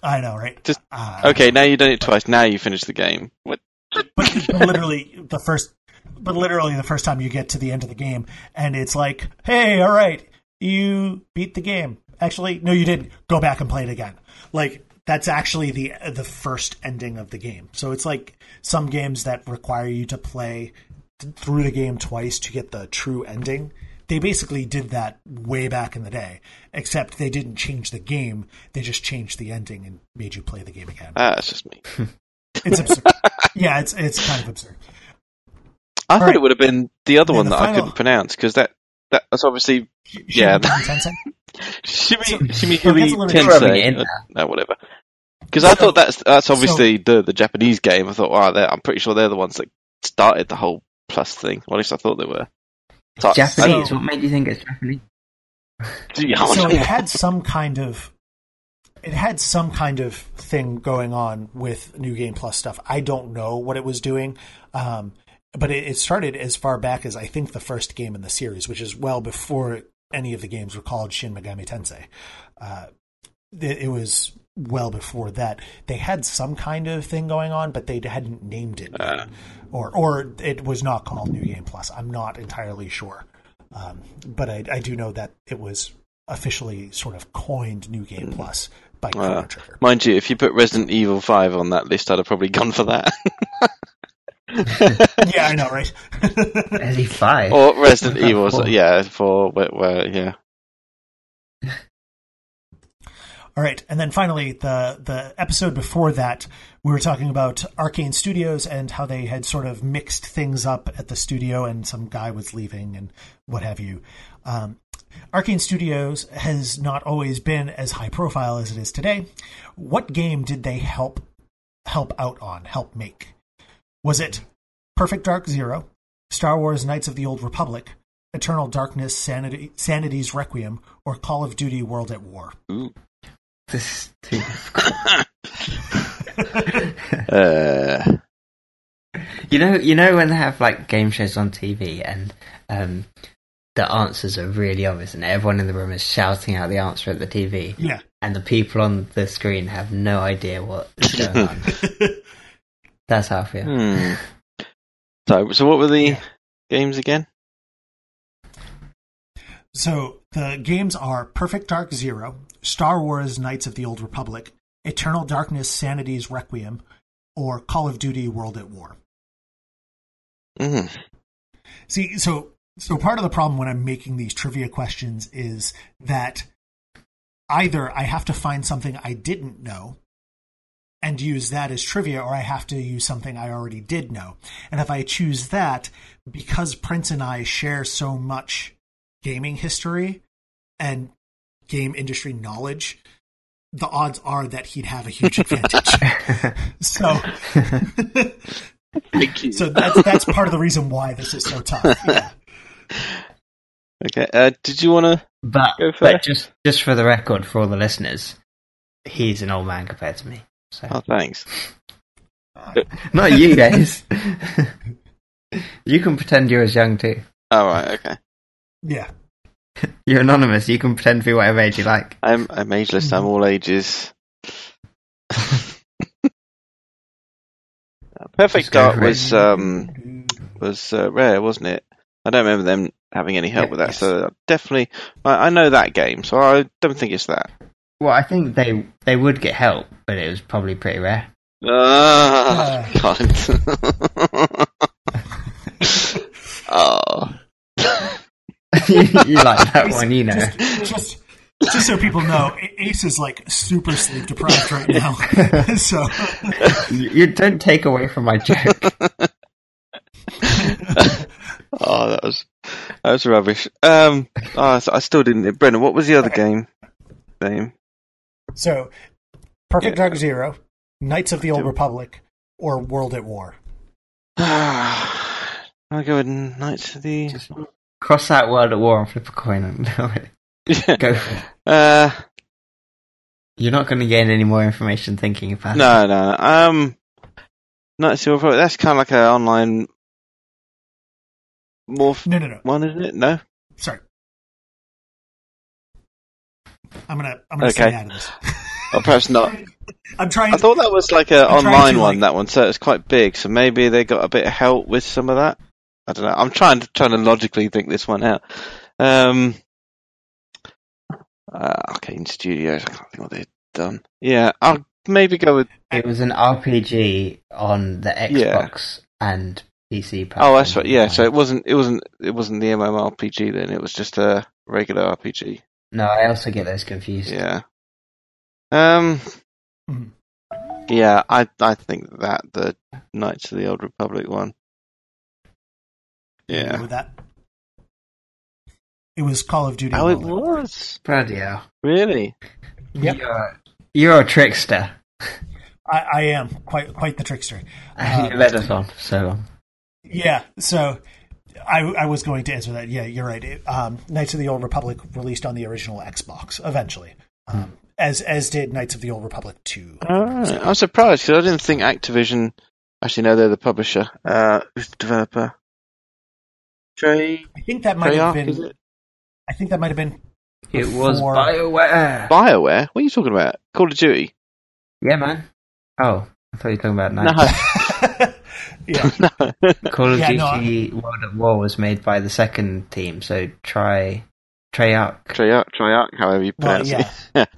I know, right? Just- Uh, Okay, now you've done it twice. Now you finish the game. What? but, but literally the first, but literally the first time you get to the end of the game, and it's like, hey, all right, you beat the game. Actually, no, you didn't. Go back and play it again. Like that's actually the the first ending of the game. So it's like some games that require you to play th- through the game twice to get the true ending. They basically did that way back in the day, except they didn't change the game. They just changed the ending and made you play the game again. Ah, that's just me. It's absurd. yeah, it's it's kind of absurd. I thought right. it would have been the other Then one the that I couldn't pronounce because that, that that's obviously Yeah. Shin Shimi So- Shimi so Hui that's a little- Rubbing it Tensei. in uh. No, whatever. Because I thought that's that's obviously the the Japanese game. I thought, wow, I'm pretty sure they're the ones that started the whole plus thing. Or at least I thought they were. So- Japanese. So- what made you think it's Japanese? So don't it had some kind of it had some kind of thing going on with new game plus stuff i don't know what it was doing um, but it, it started as far back as i think the first game in the series which is well before any of the games were called shin megami tensei uh, it, it was well before that they had some kind of thing going on but they hadn't named it. Uh. or or it was not called new game plus i'm not entirely sure um, but I, I do know that it was officially sort of coined New Game Plus by Chrono Uh, Trigger. Mind you, if you put Resident Evil 5 on that list, I'd have probably gone for that. yeah, I know, right? Is he five? or Resident Evil, Four. yeah, for where, where, yeah. All right, and then finally, the the episode before that, we were talking about Arkane Studios and how they had sort of mixed things up at the studio, and some guy was leaving and what have you. Um, Arkane Studios has not always been as high profile as it is today. What game did they help help out on, help make? Was it Perfect Dark Zero, Star Wars Knights of the Old Republic, Eternal Darkness, Sanity, Sanity's Requiem, or Call of Duty World at War? Ooh. This is too difficult. Uh, You know, you know when they have like game shows on TV and um, the answers are really obvious, and everyone in the room is shouting out the answer at the TV, Yeah. and the people on the screen have no idea what is going on. That's how I feel. hmm. So, so what were the games again? So the games are Perfect Dark Zero, Star Wars Knights of the Old Republic, Eternal Darkness Sanity's Requiem, or Call of Duty World at War. Mm. See, so so part of the problem when I'm making these trivia questions is that either I have to find something I didn't know and use that as trivia, or I have to use something I already did know. And if I choose that, because Prince and I share so much gaming history and game industry knowledge, the odds are that he'd have a huge advantage. so, Thank you. so that's that's part of the reason why this is so tough. Yeah. Okay. Uh, did you want to? But, Go for but just just for the record, for all the listeners, he's an old man compared to me. So Oh, thanks. not you guys. you can pretend you're as young too. All right. Okay. yeah. You're anonymous. You can pretend to be whatever age you like. I'm I'm ageless. I'm all ages. Perfect Dark was um was uh, rare, wasn't it? I don't remember them having any help with that, yes. so definitely I, I know that game, so I don't think it's that. Well, I think they they would get help, but it was probably pretty rare. Ah, God. oh, you like that one, you know. Just, just, just so people know, Ace is like super sleep deprived right now. so, You, you don't take away from my joke. oh, that was that was rubbish. Um, oh, I still didn't. Brendan, what was the other game name? so Perfect Yeah. Dark Zero, Knights of the Old Republic, or World at War. I'll go with Knights of the. Just cross out World at War and flip a coin and go for it. Uh, You're not going to gain any more information thinking about it. no, no, no. Um, Knights of the That's kind of like an online morph No, no, no. one, isn't it? No. Sorry. I'm gonna I'm gonna Okay. stay out of this. Or perhaps not. I'm trying. I thought that was like an online one. like- That one, so it's quite big. So maybe they got a bit of help with some of that. I don't know. I'm trying to trying to logically think this one out. Um, uh, Arkane Studios. I can't think what they've done. Yeah, I'll maybe go with. It was an RPG on the Yeah. Xbox and PC platform. Oh, that's right. Yeah, so it wasn't. It wasn't. It wasn't the MMORPG then. It was just a regular RPG. No, I also get those confused. Yeah. Um. Mhm. Yeah, I I think that the Knights of the Old Republic one. Go Yeah. with that. It was Call of Duty. Oh, it World at War. was Bloody hell. really. Yep. You're, you're a trickster. I, I am quite quite the trickster. you led us on so long. Yeah, so I, I was going to answer that. Yeah, you're right. It, um, Knights of the Old Republic released on the original Xbox eventually, um, as as did Knights of the Old Republic two. Alright. I'm surprised because I didn't think Activision. Actually, no, they're the publisher. Uh, who's the developer? Trey. I think that might have Treyarch, is been. it? I think that might have been. It was Before- BioWare. Bioware. What are you talking about? Call of Duty. Yeah, man. Oh, I thought you were talking about Knights. yeah, no. Call of Yeah, no, Duty World at War was made by the second team, so try Treyarch. Treyarch. Treyarch. However you well, pronounce yeah, it.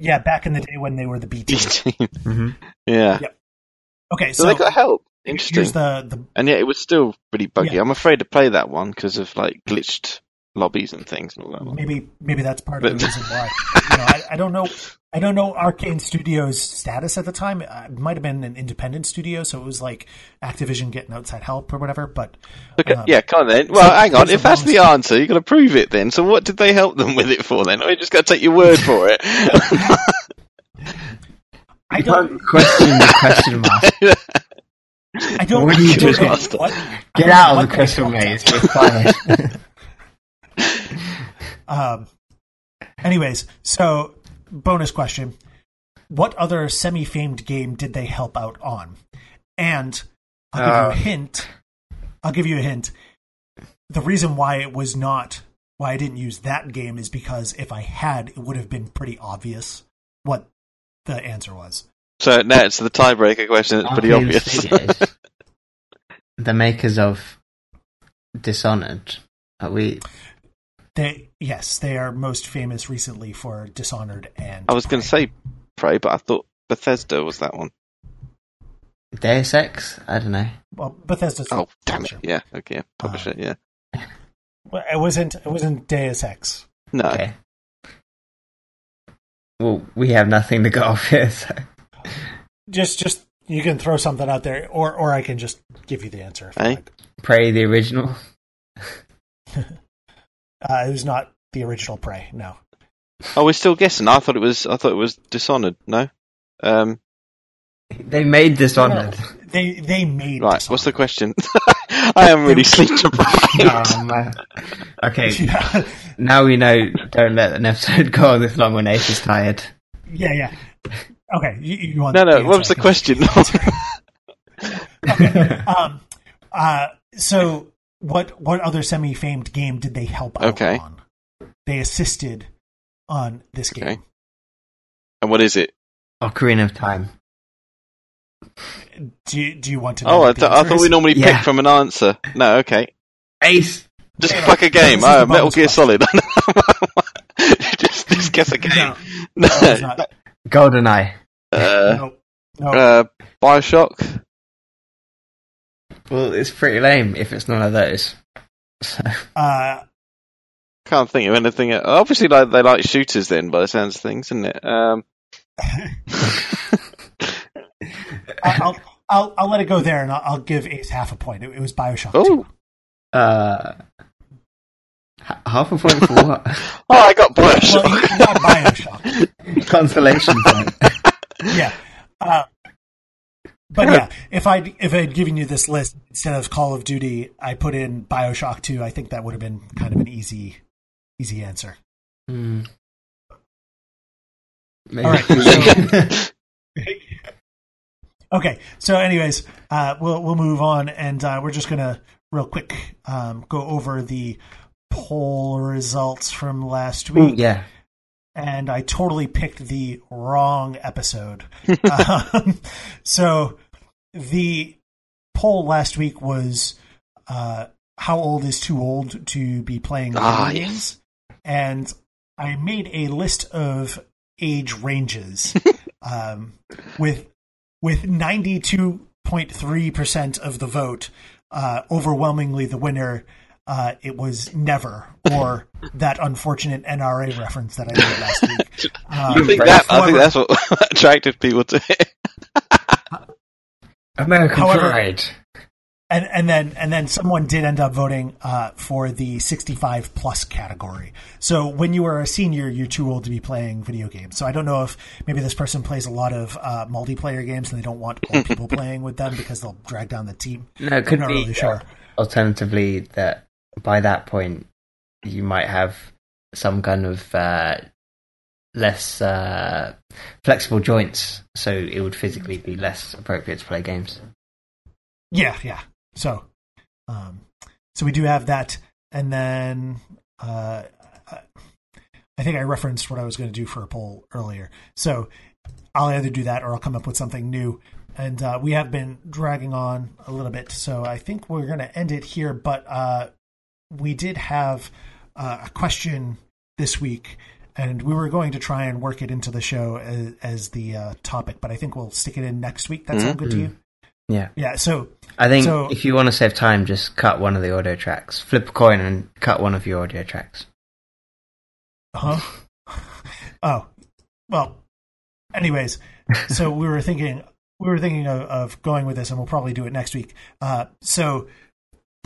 yeah. Back in the day when they were the B team. hmm yeah. Yep. Okay, So, so, they got help. Interesting. the the And yet it was still pretty buggy. Yeah. I'm afraid to play that one because of like glitched lobbies and things and all that. One. maybe maybe that's part of But- the reason why. You know, I, I don't know. I don't know Arkane Studios' status at the time. Uh, It might have been an independent studio, so it was like Activision getting outside help or whatever. But Okay, um, yeah, come on then. Well, so hang on. If that's the bonus- answer, you've got to prove it then. So what did they help them with it for then? Or you just got to take your word for it? I don't. can't question the question mark. I don't. What are you don't doing? what- Get out of the what they question helped maze. You're fired. Um, anyways, so bonus question: What other semi-famed game did they help out on? And I'll give you Uh. a hint. I'll give you a hint. The reason why it was not why I didn't use that game is because if I had, it would have been pretty obvious what the answer was. So now it's the tiebreaker question. It's pretty obvious. Studios, the makers of Dishonored. Are we? They yes, they are most famous recently for Dishonored and. I was going to say Prey, but I thought Bethesda was that one. Deus Ex? I don't know. Well, Bethesda's Oh, damn it. Yeah, okay. Publish Uh, it, yeah. Well, It wasn't. It wasn't Deus Ex. No. Okay. Well, we have nothing to go off here, so. Just, just you can throw something out there, or or I can just give you the answer. If you like. Prey the original. Uh, it was not the original Prey. No. Oh, we're still guessing. I thought it was. I thought it was Dishonored. No. Um. They made Dishonored. They they made Right. Dishonored. What's the question? I am really sleep deprived. oh, man. Okay, Yeah, now we know don't let an episode go on this long when Ace is tired. yeah, yeah. Okay, you, you want No, no. the What was the I can- question? um, uh, so what what other semi-famed game did they help out Okay. on? They assisted on this game. Okay. and what is it? Ocarina of Time. Do you, do you want to know? Oh, I, th- I thought we normally Yeah. pick from an answer. No. Okay. Ace! Just Yeah, fuck a game. this Oh, Metal Gear. Solid. just, just guess a game. No, No. no, it's not. GoldenEye. Uh, no, no. uh, Bioshock. Well, it's pretty lame if it's none of those. So, Uh, Can't think of anything. Obviously, like they like shooters. Then, by the sounds of things, isn't it? Um, I- I'll, I'll I'll let it go there, and I'll, I'll give Ace half a point. It, it was Bioshock. oh, 2. uh, h- half a point for what? oh, I got Well, Bioshock. you- not Bioshock. Consolation point. yeah. Uh, but yeah, if I if I had given you this list instead of Call of Duty, I put in Bioshock Two. I think that would have been kind of an easy easy answer. Hmm. Maybe. All right, Okay, so anyways, uh, we'll we'll move on, and uh, we're just gonna real quick um, go over the poll results from last week. yeah. and I totally picked the wrong episode. um, so the poll last week was uh, how old is too old to be playing Ah, games, and I made a list of age ranges um, with with ninety two point three percent of the vote. Uh, overwhelmingly, the winner. Uh, it was never, or that unfortunate NRA reference that I made last week. I Um, think that. I think that's what attracted people to it. American However- Pride. and and then and then someone did end up voting uh, for the 65 plus category. So when you are a senior, you're too old to be playing video games. So I don't know if maybe this person plays a lot of uh, multiplayer games and they don't want old people playing with them because they'll drag down the team. No, it I'm could not be really sure. alternatively that by that point you might have some kind of uh, less uh, flexible joints, so it would physically be less appropriate to play games. Yeah, yeah. So, um, so we do have that, and then uh, I think I referenced what I was going to do for a poll earlier. So I'll either do that or I'll come up with something new. And uh, we have been dragging on a little bit, so I think we're going to end it here. But uh, we did have uh, a question this week, and we were going to try and work it into the show as, as the uh, topic. But I think we'll stick it in next week. That sound good to you? Yeah, Yeah. So I think So- if you want to save time, just cut one of the audio tracks. Flip a coin and cut one of your audio tracks. Huh? oh, well. Anyways, so we were thinking we were thinking of, of going with this, and we'll probably do it next week. Uh, so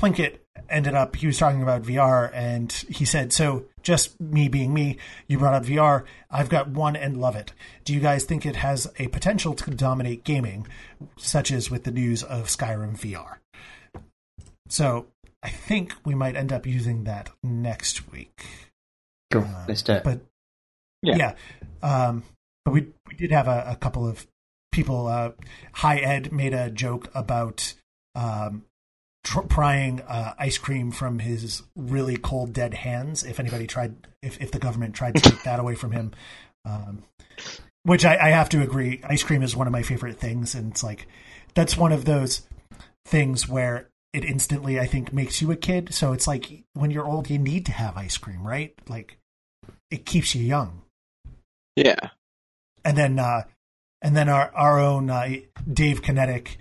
Plinkett ended up he was talking about VR, and he said, "So just me being me, you brought up VR. I've got one and love it. Do you guys think it has a potential to dominate gaming, such as with the news of Skyrim VR?" So I think we might end up using that next week. Cool, Uh, let's do it. But Yeah. yeah, Um, but we we did have a, a couple of people. Uh, Hi Ed made a joke about um, tr- prying uh, ice cream from his really cold dead hands. If anybody tried, if if the government tried to take that away from him, um, which I, I have to agree, ice cream is one of my favorite things, and it's like that's one of those things where it instantly I think makes you a kid. So it's like when you're old, you need to have ice cream, right? Like it keeps you young. Yeah. And then uh, and then our our own uh, Dave Kinetic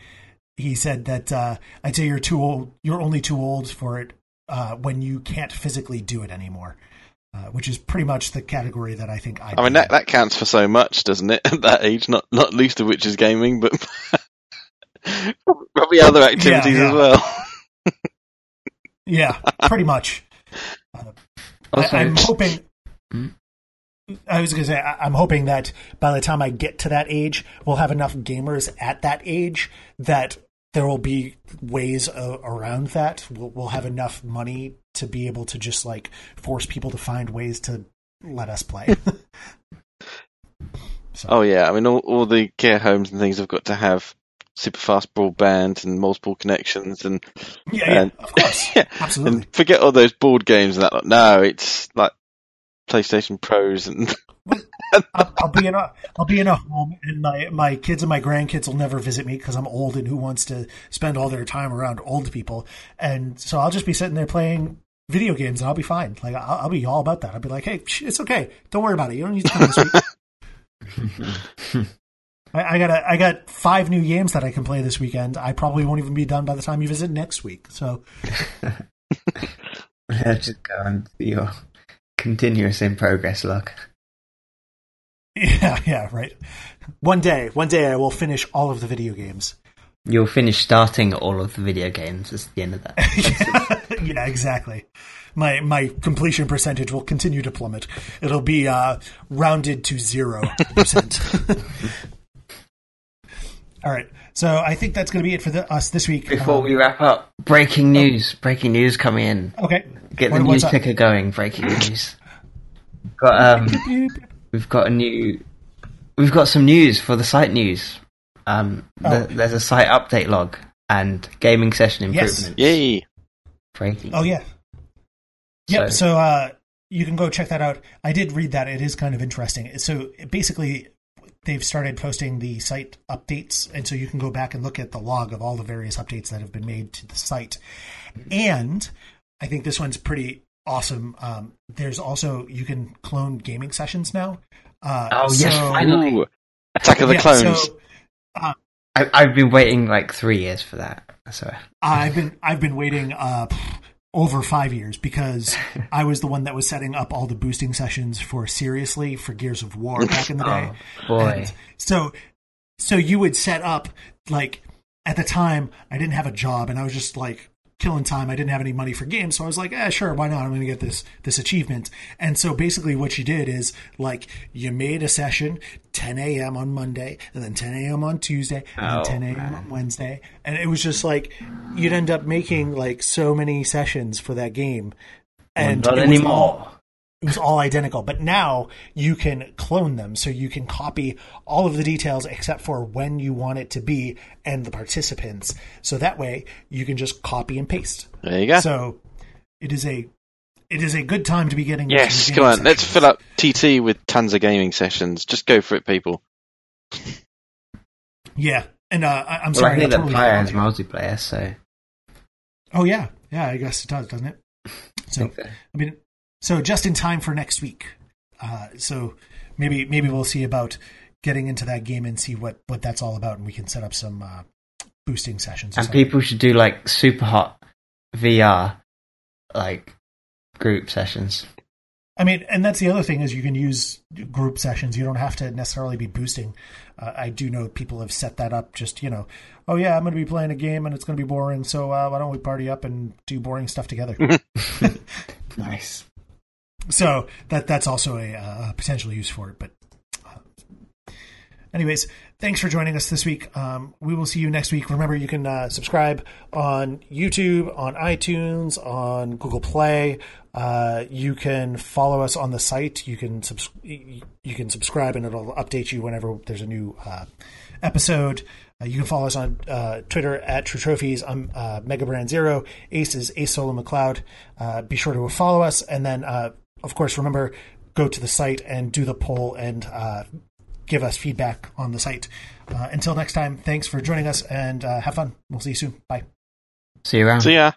he said that uh, I'd say you're too old. You're only too old for it uh, when you can't physically do it anymore, uh, which is pretty much the category that I think I. I mean, that, that counts for so much, doesn't it? At that age, not not least of which is gaming, but probably other activities yeah. as well. yeah, pretty much. Uh, Also, I, am hoping. Hmm? I was going to say, I- I'm hoping that by the time I get to that age, we'll have enough gamers at that age that there will be ways uh, around that. We'll, we'll have enough money to be able to just like force people to find ways to let us play. so, Oh yeah, I mean, all, all the care homes and things have got to have super fast broadband and multiple connections, and yeah, yeah, and- of course, yeah, absolutely. and forget all those board games and that. No, it's like PlayStation Pros and I'll, I'll be in a I'll be in a home, and my my kids and my grandkids will never visit me because I'm old, and who wants to spend all their time around old people? And so I'll just be sitting there playing video games, and I'll be fine. Like I'll, I'll be all about that. I'll be like, hey, psh, it's okay. Don't worry about it. You don't need to come this week. I, I got a, I got five new games that I can play this weekend. I probably won't even be done by the time you visit next week. So let's just go on to your continuous in progress log. yeah, yeah, right. One day, one day I will finish all of the video games. You'll finish starting all of the video games at the end of that. yeah, exactly. My my completion percentage will continue to plummet. It'll be uh, rounded to zero percent. All right, so I think that's going to be it for the, us this week. Before Um, we wrap up, breaking news. Breaking news coming in. okay, Get the news ticker going. Breaking news. Got um, we've got a new. We've got some news for the site news. Um, Oh. the, there's a site update log and gaming session Yes. yay! Breaking. Oh yeah, yep. So- So, uh, you can go check that out. I did read that; it is kind of interesting. So basically, they've started posting the site updates, and so you can go back and look at the log of all the various updates that have been made to the site. And I think this one's pretty awesome. Um, there's also you can clone gaming sessions now. Uh, Oh, yes, so- finally. Attack of the yeah, Clones. so I, I've been waiting like three years for that. So I've been I've been waiting uh, over five years because I was the one that was setting up all the boosting sessions for seriously for Gears of War back in the oh, day. Oh, boy. And so so you would set up like at the time I didn't have a job and I was just like killing time. I didn't have any money for games, so I was like, eh, sure, why not? I'm going to get this this achievement. And so basically, what you did is like you made a session 10 a.m. on Monday, and then 10 a.m. on Tuesday, and Oh, then 10 a.m. on Wednesday, and it was just like you'd end up making like so many sessions for that game. And not anymore. all- it was all identical. But now you can clone them, so you can copy all of the details except for when you want it to be and the participants. So that way you can just copy and paste. There you go. So it is a it is a good time to be getting. yes, come on. gaming Let's fill up TT with tons of gaming sessions. Just go for it, people. Yeah, and uh, I, I'm well, sorry. I think I that totally player has multiplayer, so Oh yeah, yeah. I guess it does, doesn't it? So think so. I mean, so just in time for next week. Uh, so maybe maybe we'll see about getting into that game and see what what that's all about, and we can set up some uh, boosting sessions. And something. people should do like Superhot VR, like group sessions. I mean, and that's the other thing is you can use group sessions. You don't have to necessarily be boosting. Uh, I do know people have set that up. Just you know, oh yeah, I'm going to be playing a game and it's going to be boring. So uh, why don't we party up and do boring stuff together? Nice. So that that's also a, uh potential use for it. But uh, anyways, thanks for joining us this week. Um, we will see you next week. Remember, you can uh, subscribe on YouTube, on iTunes, on Google Play. Uh, you can follow us on the site. You can subs- you can subscribe, and it'll update you whenever there's a new uh, episode. Uh, you can follow us on uh, Twitter at True Trophies. I'm uh, Megabrand Zero. Ace is Ace Solo McLeod. Uh, be sure to follow us, and then of course remember go to the site and do the poll and uh, give us feedback on the site. Uh, until next time, thanks for joining us and uh, have fun. We'll see you soon. Bye. See you around. See ya.